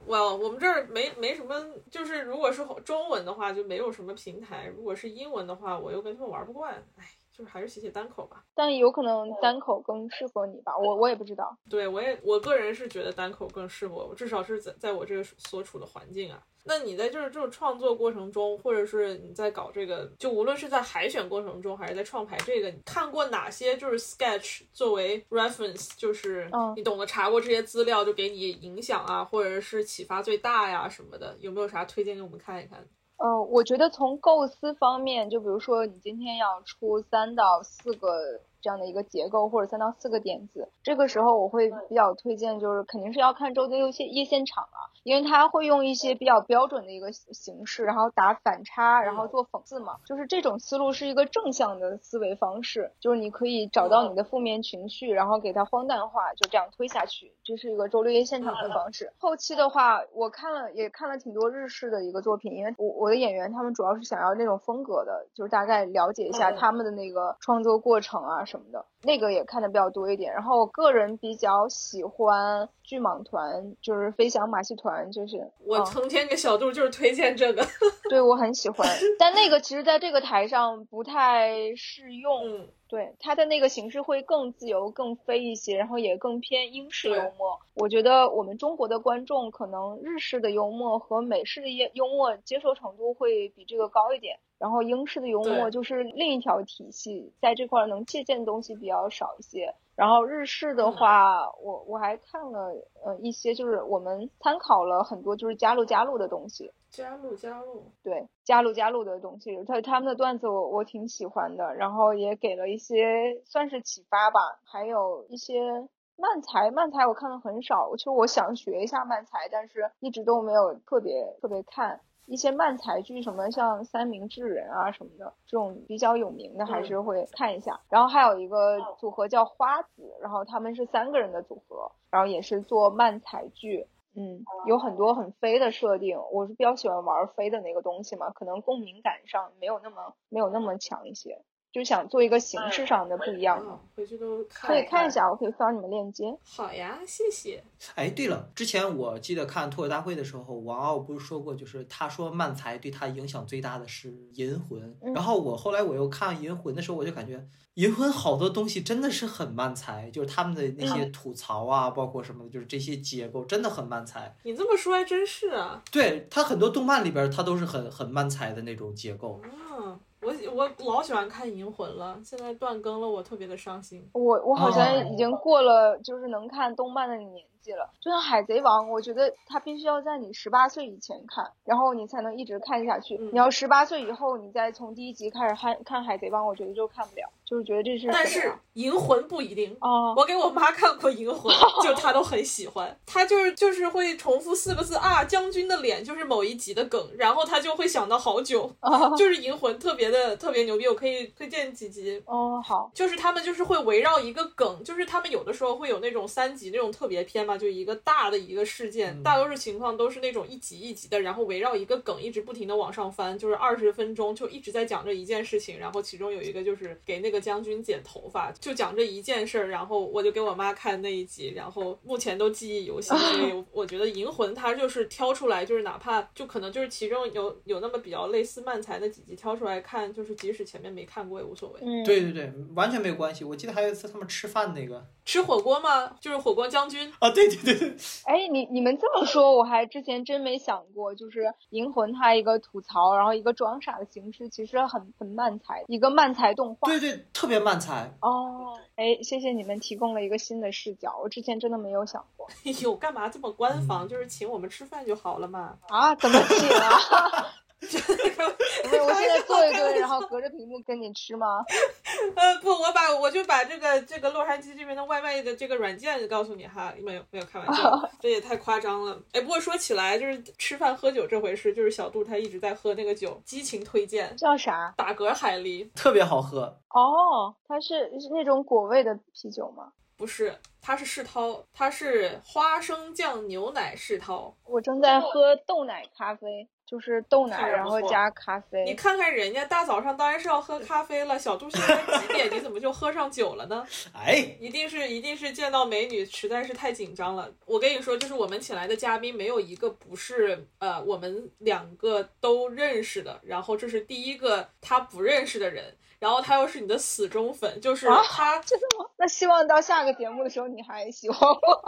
哇，我们这儿没没什么，就是如果是中文的话，就没有什么平台；如果是英文的话，我又跟他们玩不惯，唉，就是还是写写单口吧。但有可能单口更适合你吧，我我也不知道。对，我也我个人是觉得单口更适合我，至少是在在我这个所处的环境啊。那你在就是这种创作过程中，或者是你在搞这个，就无论是在海选过程中，还是在创排这个，你看过哪些就是 sketch 作为 reference，就是你懂得查过这些资料，就给你影响啊，或者是启发最大呀什么的，有没有啥推荐给我们看一看？呃，我觉得从构思方面，就比如说你今天要出三到四个。这样的一个结构或者三到四个点子，这个时候我会比较推荐，就是肯定是要看周六夜现夜现场啊，因为他会用一些比较标准的一个形式，然后打反差，然后做讽刺嘛，就是这种思路是一个正向的思维方式，就是你可以找到你的负面情绪，然后给它荒诞化，就这样推下去，这是一个周六夜现场的方式。后期的话，我看了也看了挺多日式的一个作品，因为我我的演员他们主要是想要那种风格的，就是大概了解一下他们的那个创作过程啊。什么的，那个也看的比较多一点。然后我个人比较喜欢巨蟒团，就是飞翔马戏团，就是我成天给小杜就是推荐这个，对我很喜欢。但那个其实在这个台上不太适用，对它的那个形式会更自由、更飞一些，然后也更偏英式幽默。我觉得我们中国的观众可能日式的幽默和美式的幽幽默接受程度会比这个高一点。然后英式的幽默就是另一条体系，在这块能借鉴的东西比较少一些。然后日式的话，我我还看了呃一些，就是我们参考了很多就是加入加入的东西。加入加入，对，加入加入的东西，他他们的段子我我挺喜欢的，然后也给了一些算是启发吧，还有一些。漫才，漫才我看的很少，其实我想学一下漫才，但是一直都没有特别特别看。一些漫才剧，什么像三明治人啊什么的，这种比较有名的还是会看一下。然后还有一个组合叫花子，然后他们是三个人的组合，然后也是做漫才剧，嗯，有很多很飞的设定。我是比较喜欢玩飞的那个东西嘛，可能共鸣感上没有那么没有那么强一些。就想做一个形式上的不一样，回去都可以看一下，我可以发你们链接。好呀，谢谢。哎，对了，之前我记得看脱口大会的时候，王傲不是说过，就是他说漫才对他影响最大的是银魂。然后我后来我又看银魂的时候，我就感觉银魂好多东西真的是很漫才，就是他们的那些吐槽啊，包括什么的，就是这些结构真的很漫才。你这么说还真是啊。对他很多动漫里边，他都是很很漫才的那种结构。嗯。我我老喜欢看《银魂》了，现在断更了，我特别的伤心。我我好像已经过了就是能看动漫的年纪了。就像《海贼王》，我觉得它必须要在你十八岁以前看，然后你才能一直看下去。你要十八岁以后，你再从第一集开始看看《海贼王》，我觉得就看不了。就是觉得这是，但是《银魂》不一定哦。我给我妈看过《银魂》，就她都很喜欢。她就是就是会重复四个字啊，将军的脸就是某一集的梗，然后她就会想到好久。就是《银魂》特别的特别牛逼，我可以推荐几集。哦，好。就是他们就是会围绕一个梗，就是他们有的时候会有那种三集那种特别篇嘛，就一个大的一个事件，大多数情况都是那种一集一集的，然后围绕一个梗一直不停的往上翻，就是二十分钟就一直在讲这一件事情，然后其中有一个就是给那个。将军剪头发，就讲这一件事儿，然后我就给我妈看那一集，然后目前都记忆犹新。所以我觉得《银魂》它就是挑出来，就是哪怕就可能就是其中有有那么比较类似漫才的几集挑出来看，就是即使前面没看过也无所谓。嗯，对对对，完全没有关系。我记得还有一次他们吃饭那个吃火锅吗？就是火锅将军啊，对对对对。哎，你你们这么说，我还之前真没想过，就是《银魂》它一个吐槽，然后一个装傻的形式，其实很很慢才，一个慢才动画。对对。特别慢才哦，哎，谢谢你们提供了一个新的视角，我之前真的没有想过。哎呦，干嘛这么官方？就是请我们吃饭就好了嘛。啊？怎么请啊？不是，我现在坐一顿，然后隔着屏幕跟你吃吗？呃，不，我把我就把这个这个洛杉矶这边的外卖的这个软件告诉你哈，没有没有开玩笑，这也太夸张了。哎，不过说起来，就是吃饭喝酒这回事，就是小杜他一直在喝那个酒，激情推荐，叫啥？打嗝海狸，特别好喝。哦，它是是那种果味的啤酒吗？不是，它是世涛，它是花生酱牛奶世涛。我正在喝豆奶咖啡。就是豆奶，然后加咖啡。你看看人家大早上当然是要喝咖啡了。小杜现在几点？你怎么就喝上酒了呢？哎，一定是一定是见到美女实在是太紧张了。我跟你说，就是我们请来的嘉宾没有一个不是呃我们两个都认识的。然后这是第一个他不认识的人。然后他又是你的死忠粉，就是他真的吗？那希望到下个节目的时候你还喜欢我。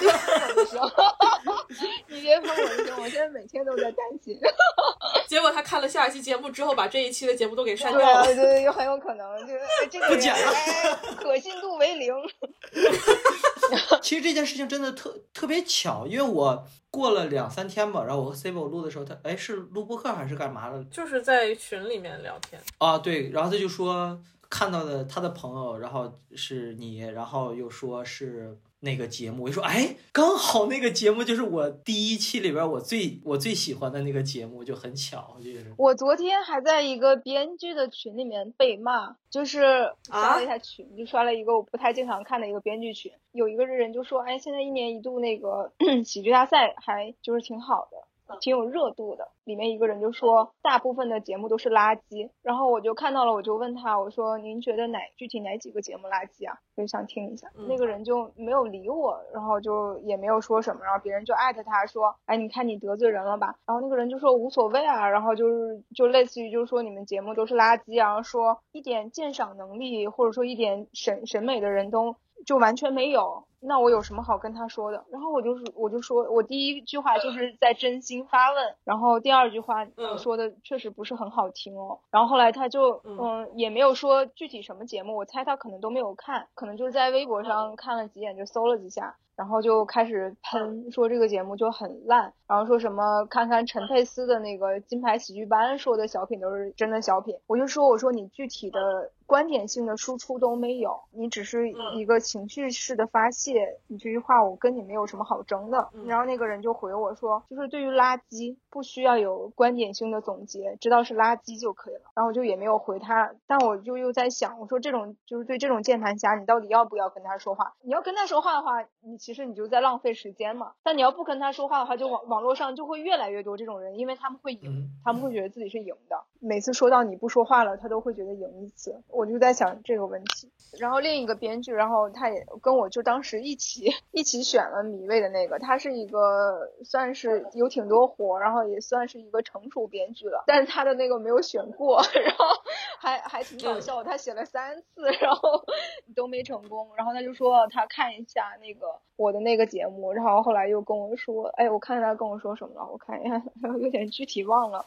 别喷我的时候，你别喷我的时候，我现在每天都在担心。结果他看了下一期节目之后，把这一期的节目都给删掉了。对对对，很有可能，就是这个讲了，可信度为零。其实这件事情真的特特别巧，因为我。过了两三天吧，然后我和 Cibo 录的时候，他哎是录播课还是干嘛的？就是在群里面聊天啊，对，然后他就说看到的他的朋友，然后是你，然后又说是。那个节目，我就说，哎，刚好那个节目就是我第一期里边我最我最喜欢的那个节目，就很巧，就是。我昨天还在一个编剧的群里面被骂，就是刷了一下群，就刷了一个我不太经常看的一个编剧群，有一个人就说，哎，现在一年一度那个 喜剧大赛还就是挺好的。挺有热度的，里面一个人就说大部分的节目都是垃圾，然后我就看到了，我就问他，我说您觉得哪具体哪几个节目垃圾啊？就想听一下。那个人就没有理我，然后就也没有说什么，然后别人就艾特他说，哎，你看你得罪人了吧？然后那个人就说无所谓啊，然后就是就类似于就是说你们节目都是垃圾，然后说一点鉴赏能力或者说一点审审美的人都就完全没有。那我有什么好跟他说的？然后我就是我就说，我第一句话就是在真心发问，然后第二句话说的确实不是很好听哦。然后后来他就嗯也没有说具体什么节目，我猜他可能都没有看，可能就是在微博上看了几眼就搜了几下，然后就开始喷说这个节目就很烂，然后说什么看看陈佩斯的那个金牌喜剧班说的小品都是真的小品，我就说我说你具体的观点性的输出都没有，你只是一个情绪式的发泄，你这句话我跟你没有什么好争的。然后那个人就回我说，就是对于垃圾不需要有观点性的总结，知道是垃圾就可以了。然后我就也没有回他，但我就又在想，我说这种就是对这种键盘侠，你到底要不要跟他说话？你要跟他说话的话，你其实你就在浪费时间嘛。但你要不跟他说话的话，就网网络上就会越来越多这种人，因为他们会赢，他们会觉得自己是赢的。每次说到你不说话了，他都会觉得赢一次。我我就在想这个问题。然后另一个编剧，然后他也跟我就当时一起一起选了米未的那个，他是一个算是有挺多活，然后也算是一个成熟编剧了，但是他的那个没有选过，然后还还挺搞笑，他写了三次，然后 都没成功。然后他就说他看一下那个我的那个节目，然后后来又跟我说，哎，我看他跟我说什么了，我看一下，有点具体忘了。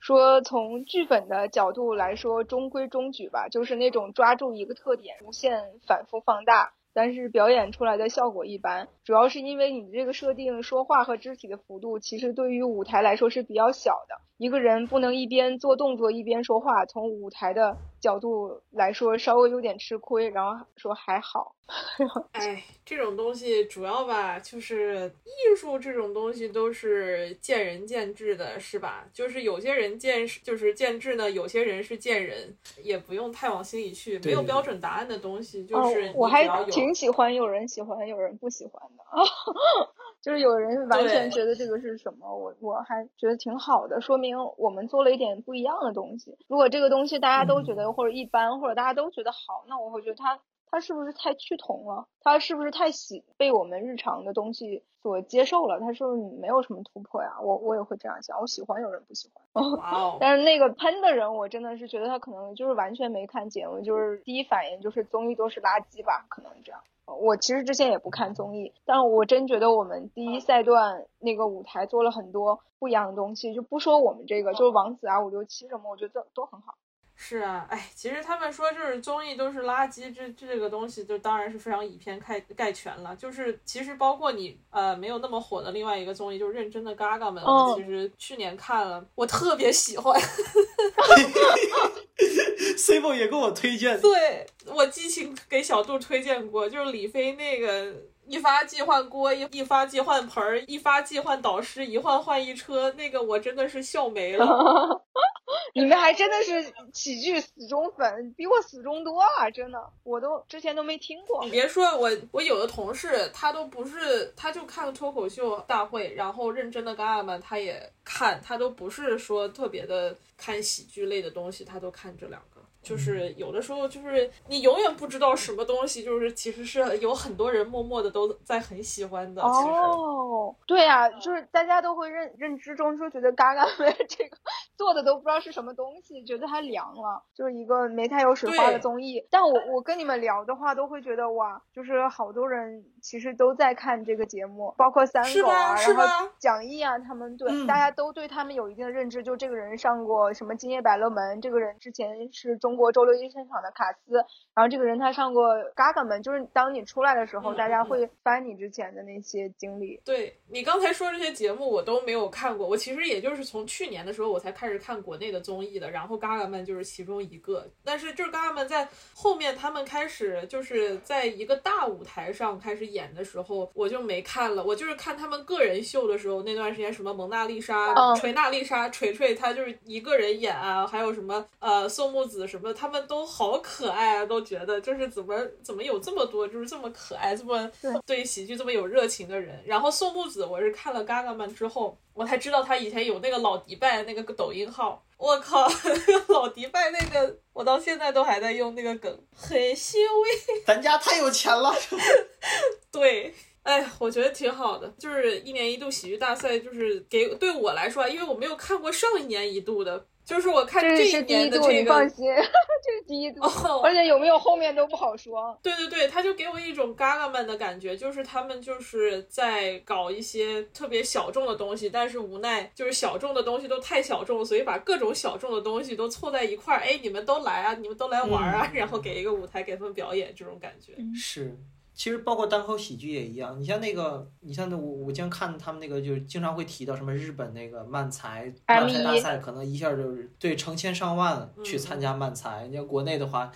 说从剧本的角度来说，中规中矩吧，就是那种抓住一个特点，无限反复放大，但是表演出来的效果一般。主要是因为你这个设定，说话和肢体的幅度，其实对于舞台来说是比较小的。一个人不能一边做动作一边说话，从舞台的角度来说稍微有点吃亏。然后说还好，哎，这种东西主要吧，就是艺术这种东西都是见仁见智的，是吧？就是有些人见就是见智呢，有些人是见人，也不用太往心里去，没有标准答案的东西。就是我还挺喜欢有人喜欢，有人不喜欢的。就是有人完全觉得这个是什么，我我还觉得挺好的，说明我们做了一点不一样的东西。如果这个东西大家都觉得或者一般，或者大家都觉得好，那我会觉得它它是不是太趋同了？它是不是太喜被我们日常的东西所接受了？它是不是没有什么突破呀？我我也会这样想。我喜欢有人不喜欢，哦 但是那个喷的人，我真的是觉得他可能就是完全没看节目，就是第一反应就是综艺都是垃圾吧，可能这样。我其实之前也不看综艺，但我真觉得我们第一赛段那个舞台做了很多不一样的东西，就不说我们这个，就是王子啊、五六七什么，我觉得都很好。是啊，哎，其实他们说就是综艺都是垃圾，这这个东西就当然是非常以偏概概全了。就是其实包括你呃没有那么火的另外一个综艺，就是认真的嘎嘎们，其实去年看了，我特别喜欢。C 波也给我推荐，对我激情给小杜推荐过，就是李飞那个一发即换锅，一一发即换盆儿，一发即换导师，一换换一车，那个我真的是笑没了。你们还真的是喜剧死忠粉，比我死忠多啊！真的，我都之前都没听过。你别说我，我有的同事他都不是，他就看脱口秀大会，然后认真的嘎嘎们他也看，他都不是说特别的看喜剧类的东西，他都看这两个。就是有的时候，就是你永远不知道什么东西，就是其实是有很多人默默的都在很喜欢的。哦，对呀，就是大家都会认认知中说觉得嘎嘎 的这个做的都不知道是什么东西，觉得它凉了，就是一个没太有水花的综艺。但我我跟你们聊的话，都会觉得哇，就是好多人其实都在看这个节目，包括三狗啊，然后蒋毅啊，他们对大家都对他们有一定的认知，就这个人上过什么《今夜百乐门》，这个人之前是中。国周六夜现场的卡斯，然后这个人他上过嘎嘎们，就是当你出来的时候，大家会翻你之前的那些经历。对你刚才说这些节目我都没有看过，我其实也就是从去年的时候我才开始看国内的综艺的，然后嘎嘎们就是其中一个。但是就是嘎嘎们在后面他们开始就是在一个大舞台上开始演的时候，我就没看了。我就是看他们个人秀的时候，那段时间什么蒙娜丽莎、锤娜丽莎、锤锤，他就是一个人演啊，还有什么呃宋木子什么。他们都好可爱啊，都觉得就是怎么怎么有这么多就是这么可爱、这么对喜剧这么有热情的人。然后宋木子，我是看了《嘎嘎们》之后，我才知道他以前有那个老迪拜那个抖音号。我靠，老迪拜那个，我到现在都还在用那个梗，很欣慰。咱家太有钱了。对，哎，我觉得挺好的，就是一年一度喜剧大赛，就是给对我来说，因为我没有看过上一年一度的。就是我看这一年的这个，你放心，这是第一度，而且有没有后面都不好说。对 对对，他就给我一种嘎嘎们的感觉，就是他们就是在搞一些特别小众的东西，但是无奈就是小众的东西都太小众，所以把各种小众的东西都凑在一块儿，哎，你们都来啊，你们都来玩啊，然后给一个舞台给他们表演，这种感觉是。其实包括单口喜剧也一样，你像那个，你像那我我经常看他们那个，就是经常会提到什么日本那个漫才漫才大赛，可能一下就是对成千上万去参加漫才。你像国内的话。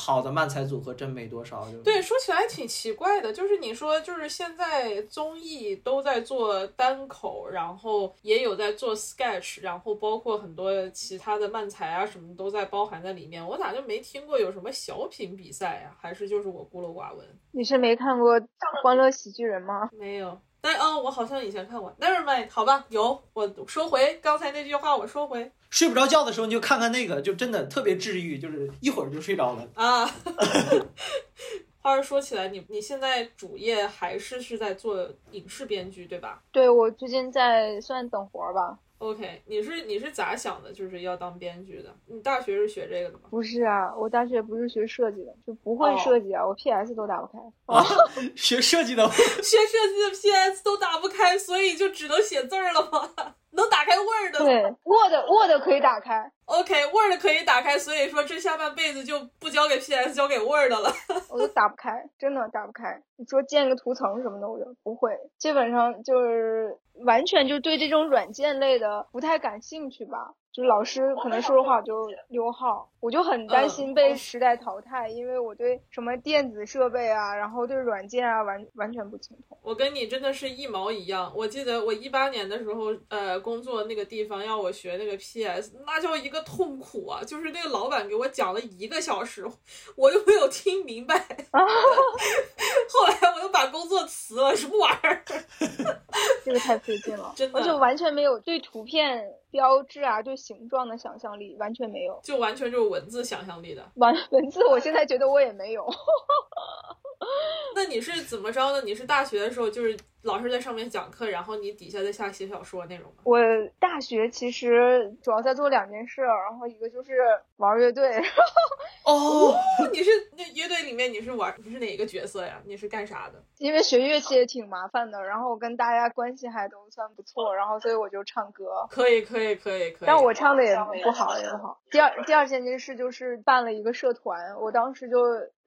好的漫才组合真没多少。对，说起来挺奇怪的，就是你说，就是现在综艺都在做单口，然后也有在做 sketch，然后包括很多其他的漫才啊什么都在包含在里面。我咋就没听过有什么小品比赛呀？还是就是我孤陋寡闻？你是没看过《欢乐喜剧人》吗？没有。但哦，我好像以前看过。Never mind，好吧，有。我收回刚才那句话，我收回。睡不着觉的时候你就看看那个，就真的特别治愈，就是一会儿就睡着了啊。话又说起来，你你现在主业还是是在做影视编剧，对吧？对，我最近在算等活儿吧。OK，你是你是咋想的？就是要当编剧的？你大学是学这个的吗？不是啊，我大学不是学设计的，就不会设计啊，我 PS 都打不开。啊，学设计的，学设计的 PS 都打不开，所以就只能写字儿了吗？能打开 Word 对，Word Word 可以打开。OK，Word 可以打开，所以说这下半辈子就不交给 PS，交给 Word 了。我都打不开，真的打不开。你说建个图层什么的，我就不会，基本上就是完全就对这种软件类的不太感兴趣吧。就老师可能说的话就溜号，我就很担心被时代淘汰，因为我对什么电子设备啊，然后对软件啊完完全不精通。我跟你真的是一毛一样。我记得我一八年的时候，呃，工作那个地方要我学那个 PS，那叫一个痛苦啊！就是那个老板给我讲了一个小时，我又没有听明白。后来我又把工作辞了，什么玩意儿？这个太费劲了，真的，就完全没有对图片。标志啊，对形状的想象力完全没有，就完全就是文字想象力的。完文字，我现在觉得我也没有。那你是怎么着呢？你是大学的时候就是老师在上面讲课，然后你底下在下写小说那种吗？我大学其实主要在做两件事，然后一个就是玩乐队。哦，你是那乐队里面你是玩你是哪一个角色呀？你是干啥的？因为学乐器也挺麻烦的，然后我跟大家关系还都算不错，然后所以我就唱歌。可以可以可以可以。但我唱的也不好也不好。第二第二件件事就是办了一个社团，我当时就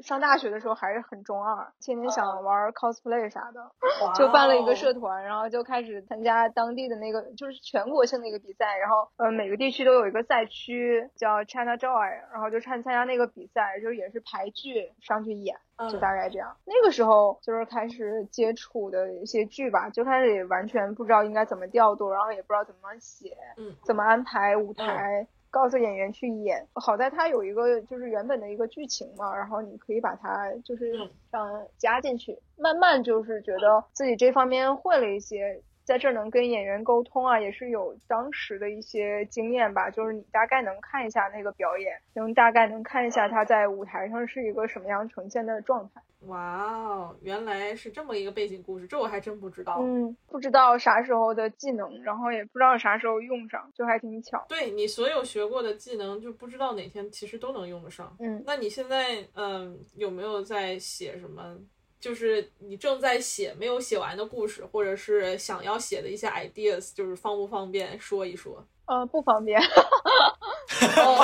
上大学的时候还是很中二，天天想玩 cosplay 啥的，就办了一个社团，然后就开始参加当地的那个就是全国性的一个比赛，然后呃每个地区都有一个赛区叫 China Joy，然后就参参加那个比赛，就也是排剧上去演。就大概这样，那个时候就是开始接触的一些剧吧，就开始也完全不知道应该怎么调度，然后也不知道怎么写，嗯，怎么安排舞台，告诉演员去演。好在它有一个就是原本的一个剧情嘛，然后你可以把它就是嗯加进去，慢慢就是觉得自己这方面会了一些。在这儿能跟演员沟通啊，也是有当时的一些经验吧。就是你大概能看一下那个表演，能大概能看一下他在舞台上是一个什么样呈现的状态。哇哦，原来是这么一个背景故事，这我还真不知道。嗯，不知道啥时候的技能，然后也不知道啥时候用上，就还挺巧。对你所有学过的技能，就不知道哪天其实都能用得上。嗯，那你现在嗯有没有在写什么？就是你正在写没有写完的故事，或者是想要写的一些 ideas，就是方不方便说一说？呃，不方便。哦，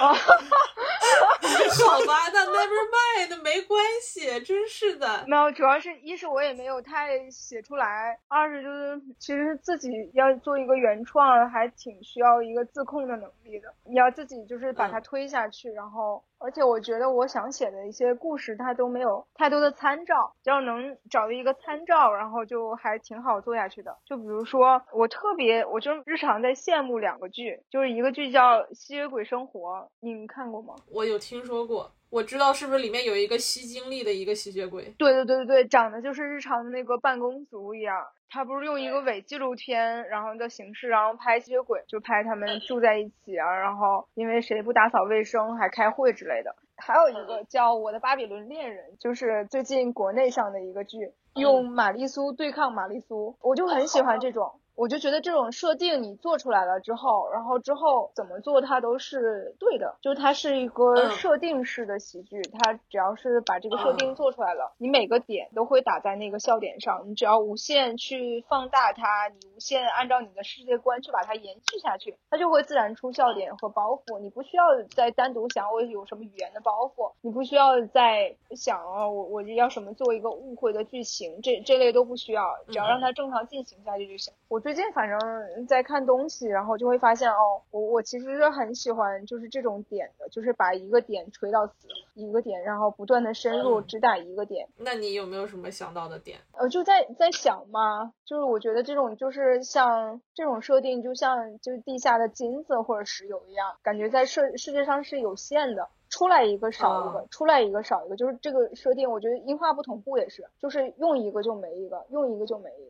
好吧，那 never mind，没关系，真是的。没有，主要是一是我也没有太写出来，二是就是其实自己要做一个原创，还挺需要一个自控的能力的。你要自己就是把它推下去，然后。而且我觉得我想写的一些故事，它都没有太多的参照，只要能找到一个参照，然后就还挺好做下去的。就比如说，我特别，我就日常在羡慕两个剧，就是一个剧叫《吸血鬼生活》，你看过吗？我有听说过，我知道是不是里面有一个吸精力的一个吸血鬼？对对对对对，长得就是日常的那个办公族一样。他不是用一个伪纪录片，然后的形式，然后拍吸血鬼，就拍他们住在一起啊，然后因为谁不打扫卫生还开会之类的。还有一个叫《我的巴比伦恋人》，就是最近国内上的一个剧，用玛丽苏对抗玛丽苏，我就很喜欢这种。我就觉得这种设定你做出来了之后，然后之后怎么做它都是对的，就是它是一个嗯。设定式的喜剧，它只要是把这个设定做出来了，你每个点都会打在那个笑点上，你只要无限去放大它，你无限按照你的世界观去把它延续下去，它就会自然出笑点和包袱，你不需要再单独想我有什么语言的包袱，你不需要再想啊我我要什么做一个误会的剧情，这这类都不需要，只要让它正常进行下去就行。我最近反正在看东西，然后就会发现哦，我我其实是很喜欢就是这种点的，就是把一个点锤到死，一个点，然后不断的深入，嗯只打一个点。那你有没有什么想到的点？呃，就在在想嘛，就是我觉得这种就是像这种设定，就像就是地下的金子或者石油一样，感觉在世世界上是有限的，出来一个少一个，哦出来一个少一个，就是这个设定，我觉得音画不同步也是，就是用一个就没一个，用一个就没一个，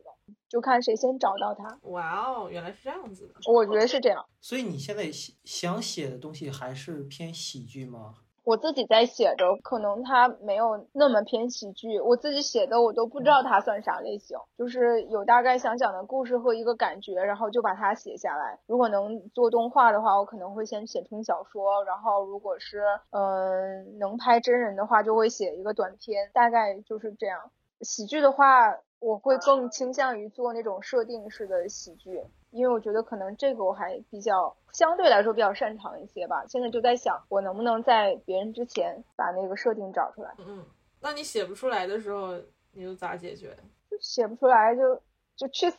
就看谁先找到它。哇哦，原来是这样子的。我觉得是这样。所以你现在想想写的东西还是偏喜剧吗？我自己在写着，可能它没有那么偏喜剧。我自己写的，我都不知道它算啥类型，就是有大概想讲的故事和一个感觉，然后就把它写下来。如果能做动画的话，我可能会先写成小说，然后如果是嗯、呃能拍真人的话，就会写一个短片，大概就是这样。喜剧的话，我会更倾向于做那种设定式的喜剧，因为我觉得可能这个我还比较相对来说比较擅长一些吧。现在就在想，我能不能在别人之前把那个设定找出来，嗯，那你写不出来的时候，你就咋解决？就写不出来就就去死。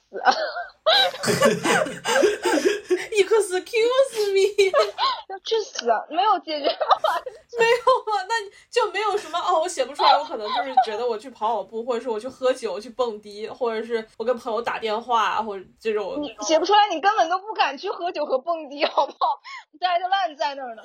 Excuse me，要去死，没有解决没有啊？那你就没有什么哦？我写不出来，我可能就是觉得我去跑跑步，或者是我去喝酒、去蹦迪，或者是我跟朋友打电话，或者这种。你写不出来，你根本都不敢去喝酒和蹦迪，好不好？dadline 在那儿呢。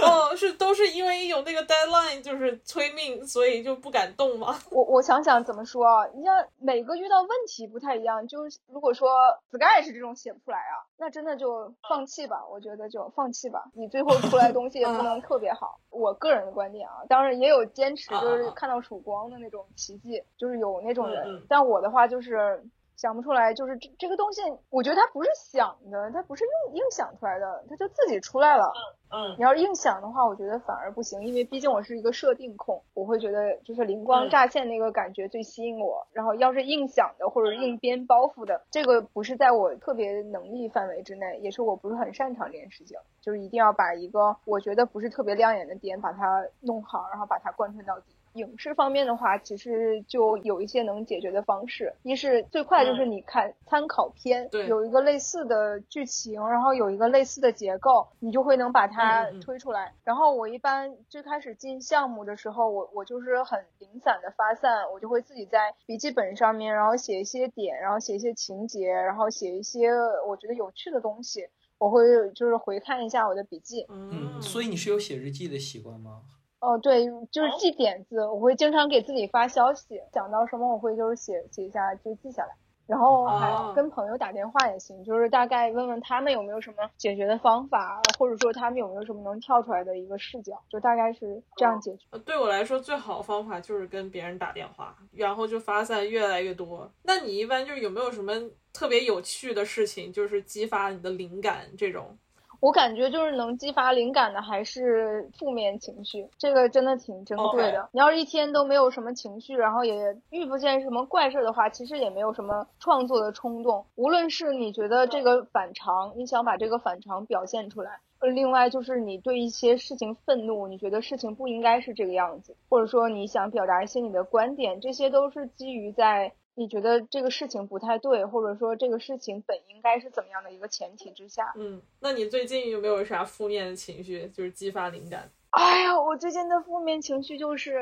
哦，是都是因为有那个 deadline，就是催命，所以就不敢动嘛？我我想想怎么说啊？你像每个遇到问题不太一样，就是如果说 Sky 是这种写不出来啊，那真的就放弃吧。我觉得就放弃吧，你最后出来的东西也不能特别好。我个人的观点啊，当然也有坚持，就是看到曙光的那种奇迹，就是有那种人。但我的话就是。想不出来，就是这这个东西，我觉得它不是想的，它不是硬硬想出来的，它就自己出来了。嗯你要是硬想的话，我觉得反而不行，因为毕竟我是一个设定控，我会觉得就是灵光嗯乍现那个感觉最吸引我。然后要是硬想的或者硬编包袱的，这个不是在我特别能力范围之内，也是我不是很擅长这件事情。就是一定要把一个我觉得不是特别亮眼的点把它弄好，然后把它贯穿到底。影视方面的话，其实就有一些能解决的方式。一是最快就是你看参考片，对有一个类似的剧情，然后有一个类似的结构，你就会能把它推出来。然后我一般最开始进项目的时候，我我就是很零散的发散，我就会自己在笔记本上面，然后写一些点，然后写一些情节，然后写一些我觉得有趣的东西。我会就是回看一下我的笔记，嗯，所以你是有写日记的习惯吗？哦，对，就是记点子，我会经常给自己发消息，想到什么我会就是写写一下就记下来，然后还哦跟朋友打电话也行，就是大概问问他们有没有什么解决的方法，或者说他们有没有什么能跳出来的一个视角，就大概是这样解决。呃对我来说，最好的方法就是跟别人打电话，然后就发散越来越多。那你一般就是有没有什么特别有趣的事情，就是激发你的灵感这种？我感觉就是能激发灵感的还是负面情绪，这个真的挺珍贵的。你要是一天都没有什么情绪，然后也遇不见什么怪事儿的话，其实也没有什么创作的冲动。无论是你觉得这个反常，你想把这个反常表现出来。呃另外就是你对一些事情愤怒，你觉得事情不应该是这个样子，或者说你想表达一些你的观点，这些都是基于在你觉得这个事情不太对，或者说这个事情本应该是怎么样的一个前提之下。嗯，那你最近有没有啥负面的情绪，就是激发灵感？哎呀，我最近的负面情绪就是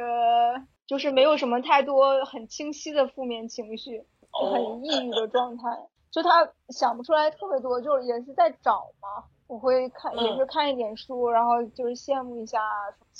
就是没有什么太多很清晰的负面情绪，就很抑郁的状态。就他想不出来特别多，就是也是在找嘛。我会看，也是看一点书，然后就是羡慕一下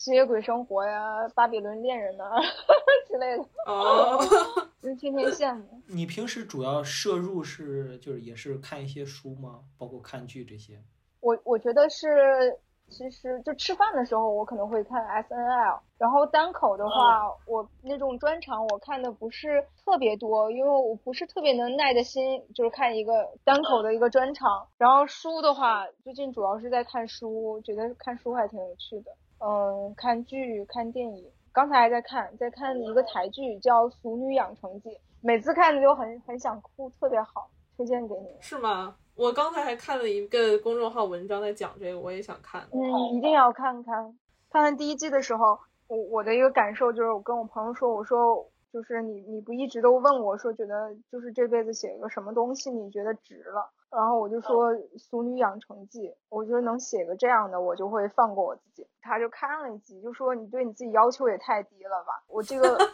吸血鬼生活呀、巴比伦恋人呐 之类的，哦，就天天羡慕。你平时主要摄入是就是也是看一些书吗？包括看剧这些？我我觉得是其实就吃饭的时候，我可能会看 S N L，然后单口的话，我那种专场我看的不是特别多，因为我不是特别能耐的心，就是看一个单口的一个专场。然后书的话，最近主要是在看书，觉得看书还挺有趣的。嗯，看剧、看电影，刚才还在看，在看一个台剧叫《俗女养成记》，每次看的就很很想哭，特别好，推荐给你。是吗？我刚才还看了一个公众号文章在讲这个，我也想看。嗯，一定要看看。看完第一季的时候，我我的一个感受就是，我跟我朋友说，我说就是你你不一直都问我说，觉得就是这辈子写个什么东西你觉得值了？然后我就说《俗女养成记》，我觉得能写个这样的，我就会放过我自己。他就看了一集，就说你对你自己要求也太低了吧？我这个。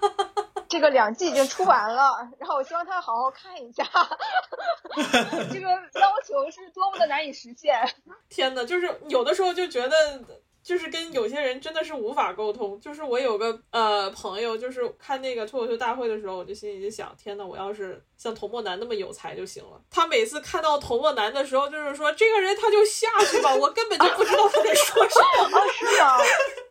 这个两季已经出完了，然后我希望他好好看一下，这个要求是多么的难以实现。天呐，就是有的时候就觉得。就是跟有些人真的是无法沟通。就是我有个呃朋友，就是看那个脱口秀大会的时候，我就心里就想：天呐，我要是像童漠男那么有才就行了。他每次看到童漠男的时候，就是说这个人他就下去吧，我根本就不知道他在说什么。啊，是啊，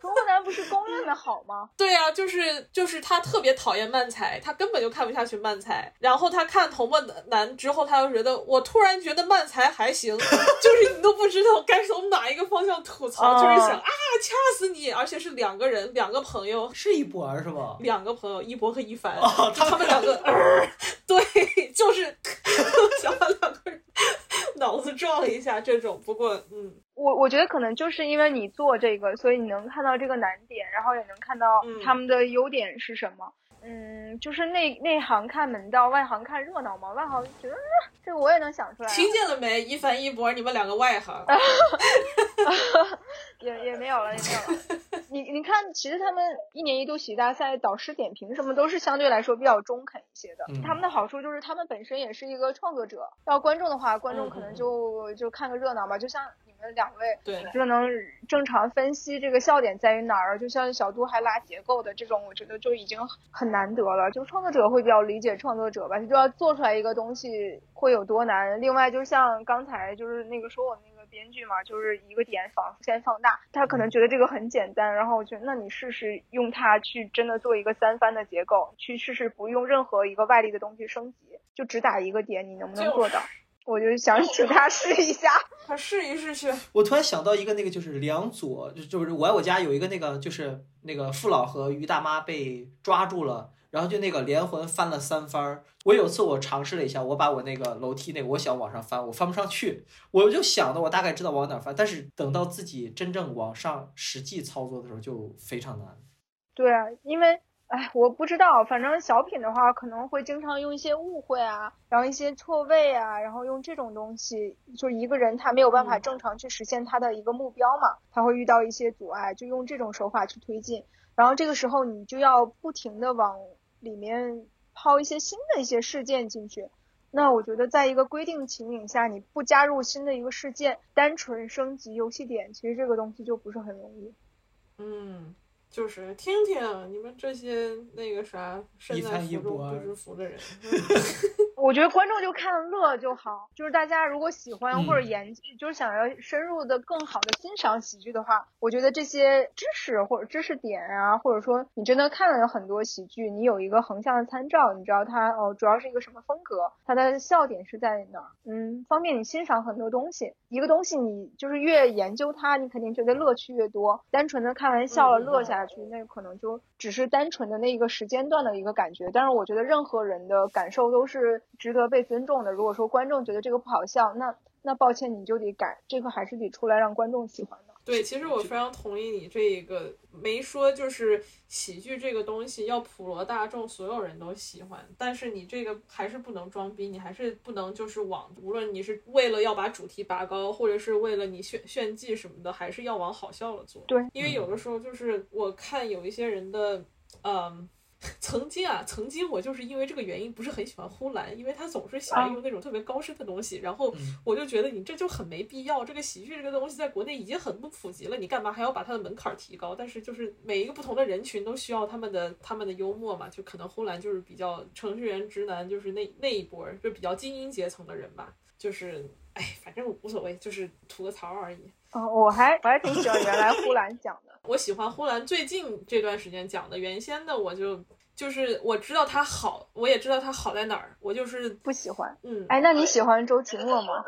童漠男不是公认的好吗？对啊，就是就是他特别讨厌漫才，他根本就看不下去漫才。然后他看童漠男之后，他又觉得我突然觉得漫才还行，就是你都不知道该从哪一个方向吐槽，就是想。啊！掐死你！而且是两个人，两个朋友，是一博是吧？两个朋友，一博和一凡，他们两个，对，就是想把两个人脑子撞一下这种。不过，嗯，我我觉得可能就是因为你做这个，所以你能看到这个难点，然后也能看到他们的优点是什么。嗯，就是内内行看门道，外行看热闹嘛。外行觉得这个我也能想出来。听见了没？一凡一博，你们两个外行。也也没有了，也没有了。你你看，其实他们一年一度喜剧大赛导师点评什么都是相对来说比较中肯一些的。他们的好处就是他们本身也是一个创作者。要观众的话，观众可能就就看个热闹吧。就像你们两位，对，就能正常分析这个笑点在于哪儿。就像小杜还拉结构的这种，我觉得就已经很难得了。就创作者会比较理解创作者吧，就要做出来一个东西会有多难。另外，就像刚才就是那个说我那个。编剧嘛，就是一个点放先放大，他可能觉得这个很简单，然后我觉得那你试试用它去真的做一个三番的结构，去试试不用任何一个外力的东西升级，就只打一个点，你能不能做到？我就想请他 试一下，他试一试去。我突然想到一个那个就是梁左，就是我爱我家有一个那个就是那个父老和于大妈被抓住了。然后就那个连环翻了三番儿，我有次我尝试了一下，我把我那个楼梯那个我想往上翻，我翻不上去，我就想的我大概知道往哪翻，但是等到自己真正往上实际操作的时候就非常难。对啊，因为哎，我不知道，反正小品的话可能会经常用一些误会啊，然后一些错位啊，然后用这种东西，就一个人他没有办法正常去实现他的一个目标嘛，他会遇到一些阻碍，就用这种手法去推进，然后这个时候你就要不停的往。里面抛一些新的一些事件进去，那我觉得在一个规定情景下，你不加入新的一个事件，单纯升级游戏点，其实这个东西就不是很容易。嗯。就是听听你们这些那个啥身在福中不知福的人 我觉得观众就看乐就好。就是大家如果喜欢或者研究，就是想要深入的更好的欣赏喜剧的话，我觉得这些知识或者知识点啊，或者说你真的看了很多喜剧，你有一个横向的参照，你知道它哦主要是一个什么风格，它的笑点是在哪儿，嗯，方便你欣赏很多东西。一个东西你就是越研究它，你肯定觉得乐趣越多。单纯的看完笑了乐下。下去，那可能就只是单纯的那一个时间段的一个感觉，但是我觉得任何人的感受都是值得被尊重的。如果说观众觉得这个不好笑，那那抱歉，你就得改，这个还是得出来让观众喜欢的。对，其实我非常同意你这一个，没说就是喜剧这个东西要普罗大众所有人都喜欢，但是你这个还是不能装逼，你还是不能就是往，无论你是为了要把主题拔高，或者是为了你炫炫技什么的，还是要往好笑了做。对，因为有的时候就是我看有一些人的，嗯。曾经啊，曾经我就是因为这个原因不是很喜欢呼兰，因为他总是喜欢用那种特别高深的东西，然后我就觉得你这就很没必要。这个喜剧这个东西在国内已经很不普及了，你干嘛还要把它的门槛提高？但是就是每一个不同的人群都需要他们的他们的幽默嘛，就可能呼兰就是比较程序员直男，就是那那一波就比较精英阶层的人吧，就是。哎，反正无所谓，就是吐个槽而已。嗯，我还我还挺喜欢原来呼兰讲的。我喜欢呼兰最近这段时间讲的，原先的我就就是我知道他好，我也知道他好在哪儿，我就是不喜欢。嗯，哎，那你喜欢周奇墨吗？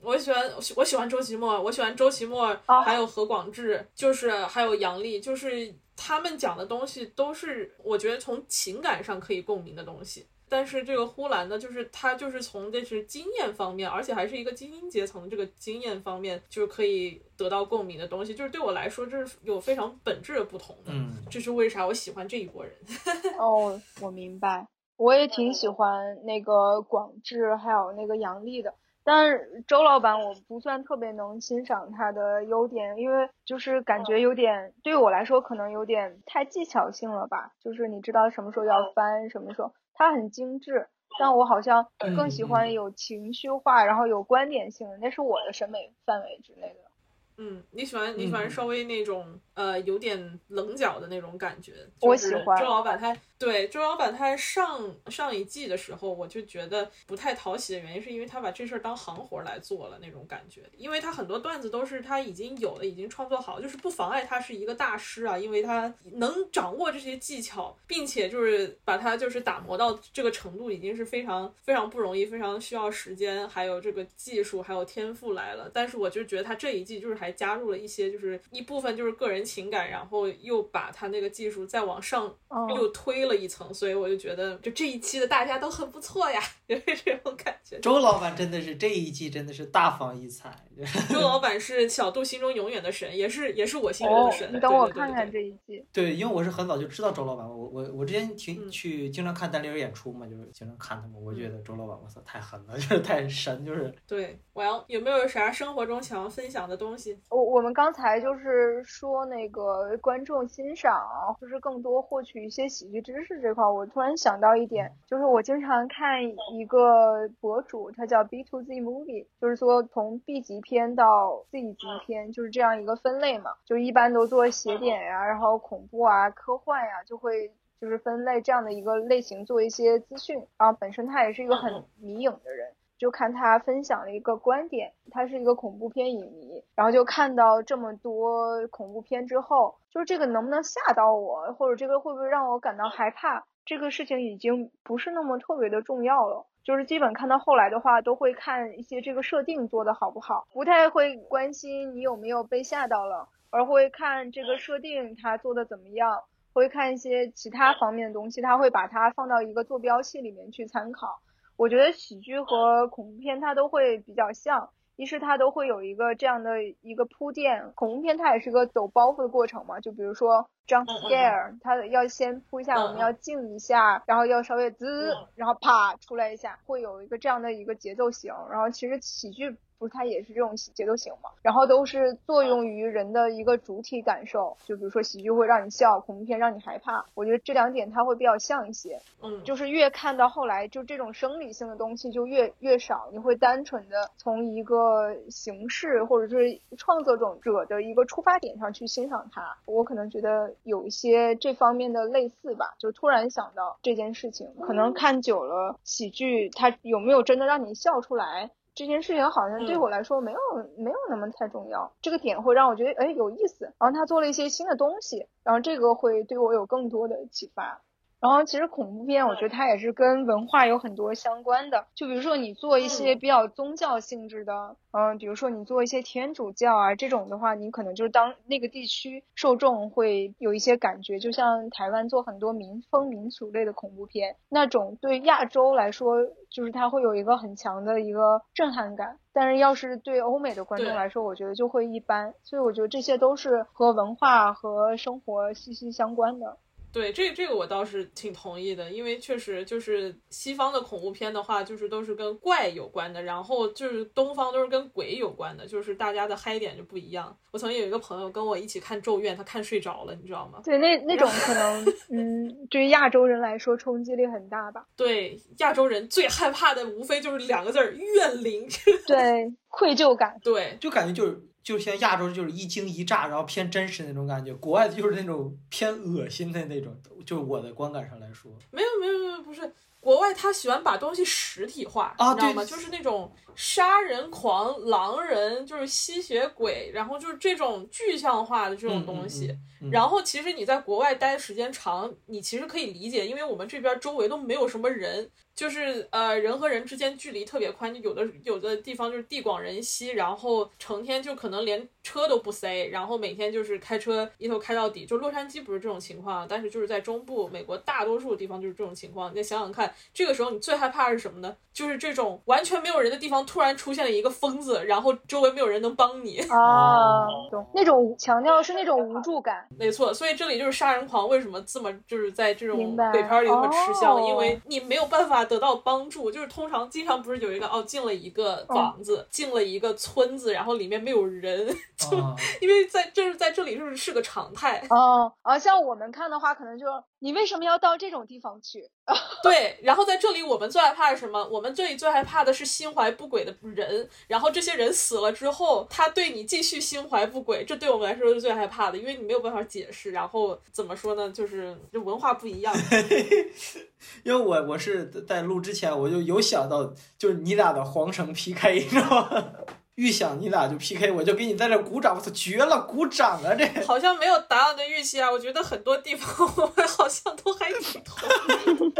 我喜欢我喜欢周奇墨，我喜欢周奇墨，还有何广智，就是还有杨笠，就是他们讲的东西都是我觉得从情感上可以共鸣的东西。但是这个呼兰呢，就是他就是从这是经验方面，而且还是一个精英阶层这个经验方面，就是可以得到共鸣的东西。就是对我来说，这是有非常本质的不同的。嗯，这是为啥我喜欢这一波人。哦，我明白，我也挺喜欢那个广智还有那个杨笠的。但是周老板我不算特别能欣赏他的优点，因为就是感觉有点对于我来说可能有点太技巧性了吧。就是你知道什么时候要翻，什么时候他很精致，但我好像更喜欢有情绪化，然后有观点性的，那是我的审美范围之内的。嗯，你喜欢你喜欢稍微那种呃有点棱角的那种感觉。我喜欢周老板他对周老板他上上一季的时候，我就觉得不太讨喜的原因，是因为他把这事儿当行活来做了那种感觉。因为他很多段子都是他已经有的，已经创作好，就是不妨碍他是一个大师啊，因为他能掌握这些技巧，并且就是把他就是打磨到这个程度，已经是非常非常不容易，非常需要时间，还有这个技术，还有天赋来了。但是我就觉得他这一季就是还加入了一些，就是一部分就是个人情感，然后又把他那个技术再往上又推了一层，所以我就觉得就这一期的大家都很不错呀，就是这种感觉。周老板真的是这一季真的是大放异彩。周老板是小杜心中永远的神，也是也是我心中的神。你等我看看这一季。对，因为我是很早就知道周老板，我我我之前挺去经常看单立人演出嘛，就是经常看他们，我觉得周老板我操太狠了，就是太神，就是。对，我要有没有啥生活中想要分享的东西？我我们刚才就是说那个观众欣赏，就是更多获取一些喜剧知识这块，我突然想到一点，就是我经常看一个博主，他叫 B to Z Movie，就是说从 B 级片到 Z 级片，就是这样一个分类嘛，就一般都做邪典呀，然后恐怖啊、科幻呀，就会就是分类这样的一个类型做一些资讯，然后本身他也是一个很迷影的人。就看他分享了一个观点，他是一个恐怖片影迷，然后就看到这么多恐怖片之后，就是这个能不能吓到我，或者这个会不会让我感到害怕，这个事情已经不是那么特别的重要了。就是基本看到后来的话，都会看一些这个设定做的好不好，不太会关心你有没有被吓到了，而会看这个设定他做的怎么样，会看一些其他方面的东西，他会把它放到一个坐标系里面去参考。我觉得喜剧和恐怖片它都会比较像，一是它都会有一个这样的一个铺垫，恐怖片它也是个走包袱的过程嘛，就比如说 jump scare，它要先铺一下，我们要静一下，然后要稍微滋，然后啪出来一下，会有一个这样的一个节奏型，然后其实喜剧。不是它也是这种节奏型嘛，然后都是作用于人的一个主体感受，就比如说喜剧会让你笑，恐怖片让你害怕，我觉得这两点它会比较像一些，嗯，就是越看到后来，就这种生理性的东西就越越少，你会单纯的从一个形式或者是创作者的一个出发点上去欣赏它，我可能觉得有一些这方面的类似吧，就突然想到这件事情，可能看久了喜剧它有没有真的让你笑出来？这件事情好像对我来说没有没有那么太重要，这个点会让我觉得哎有意思，然后他做了一些新的东西，然后这个会对我有更多的启发。然后其实恐怖片，我觉得它也是跟文化有很多相关的。就比如说你做一些比较宗教性质的，嗯，比如说你做一些天主教啊这种的话，你可能就是当那个地区受众会有一些感觉。就像台湾做很多民风民俗类的恐怖片，那种对亚洲来说，就是它会有一个很强的一个震撼感。但是要是对欧美的观众来说，我觉得就会一般。所以我觉得这些都是和文化和生活息息相关的。对，这这个我倒是挺同意的，因为确实就是西方的恐怖片的话，就是都是跟怪有关的，然后就是东方都是跟鬼有关的，就是大家的嗨点就不一样。我曾经有一个朋友跟我一起看《咒怨》，他看睡着了，你知道吗？对，那那种可能，嗯，对于亚洲人来说冲击力很大吧。对，亚洲人最害怕的无非就是两个字儿：怨灵。对，愧疚感。对，就感觉就是。就像亚洲就是一惊一乍，然后偏真实那种感觉，国外的就是那种偏恶心的那种，就是我的观感上来说，没有没有没有，不是国外他喜欢把东西实体化，啊你知道吗？就是那种杀人狂、狼人，就是吸血鬼，然后就是这种具象化的这种东西。嗯嗯嗯然后其实你在国外待的时间长，你其实可以理解，因为我们这边周围都没有什么人，就是呃人和人之间距离特别宽，就有的有的地方就是地广人稀，然后成天就可能连车都不塞，然后每天就是开车一头开到底。就洛杉矶不是这种情况，但是就是在中部美国大多数地方就是这种情况。你再想想看，这个时候你最害怕是什么呢？就是这种完全没有人的地方突然出现了一个疯子，然后周围没有人能帮你。啊，懂那种强调是那种无助感。没错，所以这里就是杀人狂为什么这么就是在这种鬼片里那么吃香，哦因为你没有办法得到帮助。就是通常经常不是有一个哦进了一个房子，进了一个村子，然后里面没有人，就、啊因为在这是在这里就是是个常态。哦，啊，像我们看的话，可能就你为什么要到这种地方去？对，然后在这里我们最害怕是什么？我们这里最害怕的是心怀不轨的人，然后这些人死了之后，他对你继续心怀不轨，这对我们来说是最害怕的，因为你没有办法解释。然后怎么说呢？就是这文化不一样。因为我我是在录之前我就有想到，就是你俩的皇城 PK，你知道吗？预想你俩就 PK，我就给你在这鼓掌，我操，绝了，鼓掌啊！这 好像没有达到你的预期啊！我觉得很多地方我们好像都还挺同意。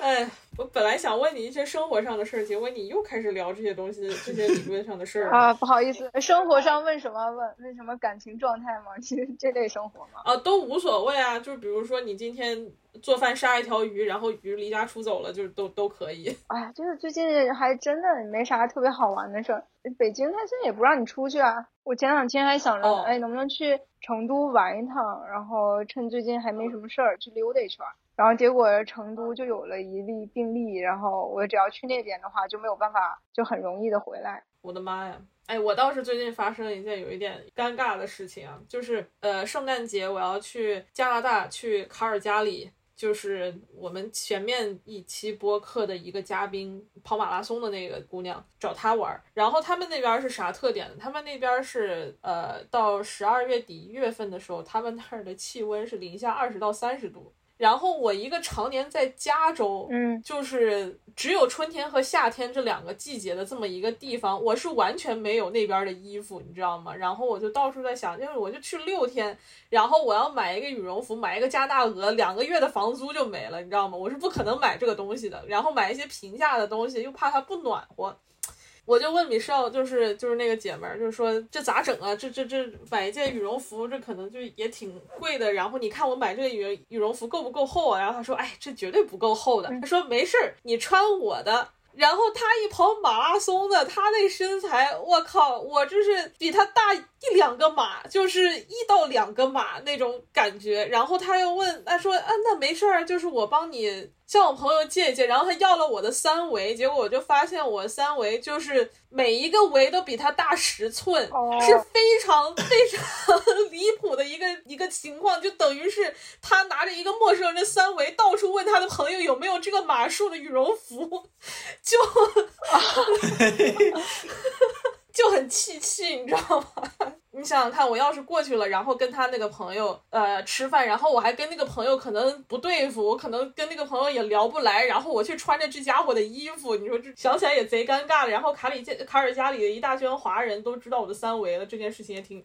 哎，我本来想问你一些生活上的事儿，结果你又开始聊这些东西，这些理论上的事儿了。啊，不好意思，生活上问什么问问什么感情状态吗？其实这类生活吗。啊，都无所谓啊，就是比如说你今天做饭杀一条鱼，然后鱼离家出走了，就是都都可以。哎呀，就是最近还真的没啥特别好玩的事儿。北京它现在也不让你出去啊。我前两天还想着，哦哎，能不能去成都玩一趟，然后趁最近还没什么事儿去溜达一圈儿。然后结果成都就有了一例病例，然后我只要去那边的话就没有办法，就很容易的回来。我的妈呀！哎，我倒是最近发生了一件有一点尴尬的事情啊，就是呃，圣诞节我要去加拿大，去卡尔加里，就是我们前面一期播客的一个嘉宾跑马拉松的那个姑娘找她玩儿。然后他们那边是啥特点呢？他们那边是呃，到十二月底一月份的时候，他们那儿的气温是零下二十到三十度。然后我一个常年在加州，嗯，就是只有春天和夏天这两个季节的这么一个地方，我是完全没有那边的衣服，你知道吗？然后我就到处在想，因为我就去六天，然后我要买一个羽绒服，买一个加大鹅，两个月的房租就没了，你知道吗？我是不可能买这个东西的。然后买一些平价的东西，又怕它不暖和。我就问米少，就是就是那个姐们儿，就是说这咋整啊？这这这买一件羽绒服，这可能就也挺贵的。然后你看我买这个羽羽绒服够不够厚啊？然后她说，哎，这绝对不够厚的。她说没事儿，你穿我的。然后她一跑马拉松的，她那身材，我靠，我这是比她大一两个码，就是一到两个码那种感觉。然后她又问，他说，啊，那没事儿，就是我帮你向我朋友借一借。然后他要了我的三围，结果我就发现我三围就是每一个围都比他大十寸，哦是非常非常 离谱的一个一个情况，就等于是他拿着一个陌生人的三围，到处问他的朋友有没有这个码数的羽绒服，就 就很气气，你知道吗？你想想看，我要是过去了，然后跟他那个朋友呃吃饭，然后我还跟那个朋友可能不对付，我可能跟那个朋友也聊不来，然后我去穿着这家伙的衣服，你说这想起来也贼尴尬的。然后卡里卡尔加里的一大圈华人都知道我的三围了，这件事情也挺。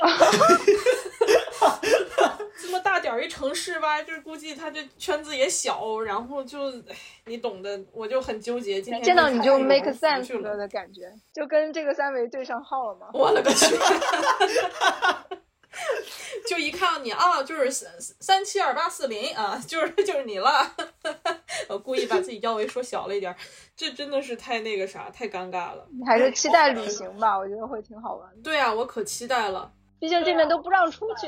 这么大点儿一城市吧，就是估计他这圈子也小，然后就，你懂的，我就很纠结。今天见到你就 make sense 了了的感觉，就跟这个三维对上号了吗。我勒个去！就一看到你啊，就是三三七二八四零啊，就是就是你了。我故意把自己腰围说小了一点儿，这真的是太那个啥，太尴尬了。你还是期待旅行吧，我觉得会挺好玩的。对啊，我可期待了。毕竟这边都不让出去。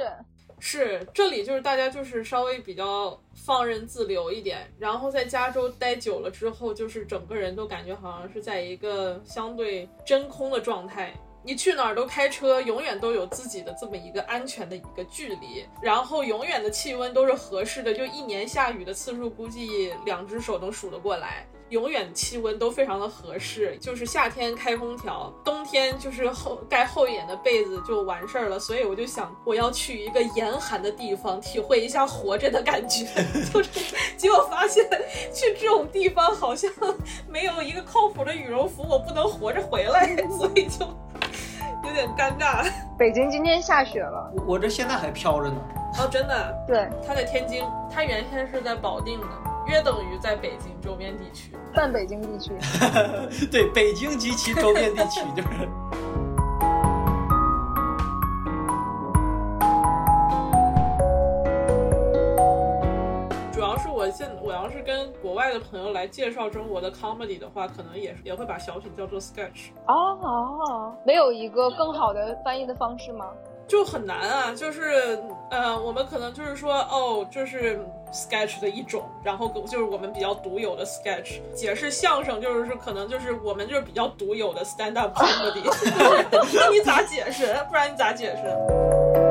是，这里就是大家就是稍微比较放任自流一点，然后在加州待久了之后，就是整个人都感觉好像是在一个相对真空的状态。你去哪儿都开车，永远都有自己的这么一个安全的一个距离，然后永远的气温都是合适的，就一年下雨的次数估计两只手能数得过来。永远气温都非常的合适，就是夏天开空调，冬天就是厚盖厚一点的被子就完事儿了。所以我就想，我要去一个严寒的地方，体会一下活着的感觉。就是结果发现去这种地方好像没有一个靠谱的羽绒服，我不能活着回来，所以就有点尴尬。北京今天下雪了，我我这现在还飘着呢。哦，真的？对，他在天津，他原先是在保定的，约等于在北京周边地区。半北京地区。对，北京及其周边地区就是。主要是我现我要是跟国外的朋友来介绍中国的 comedy 的话，可能也也会把小品叫做 sketch。哦哦，没有一个更好的翻译的方式吗？就很难啊，就是呃，我们可能就是说，哦，这是 sketch 的一种，然后就是我们比较独有的 sketch。解释相声就是说，可能就是我们就是比较独有的 stand up comedy。那 你咋解释？不然你咋解释？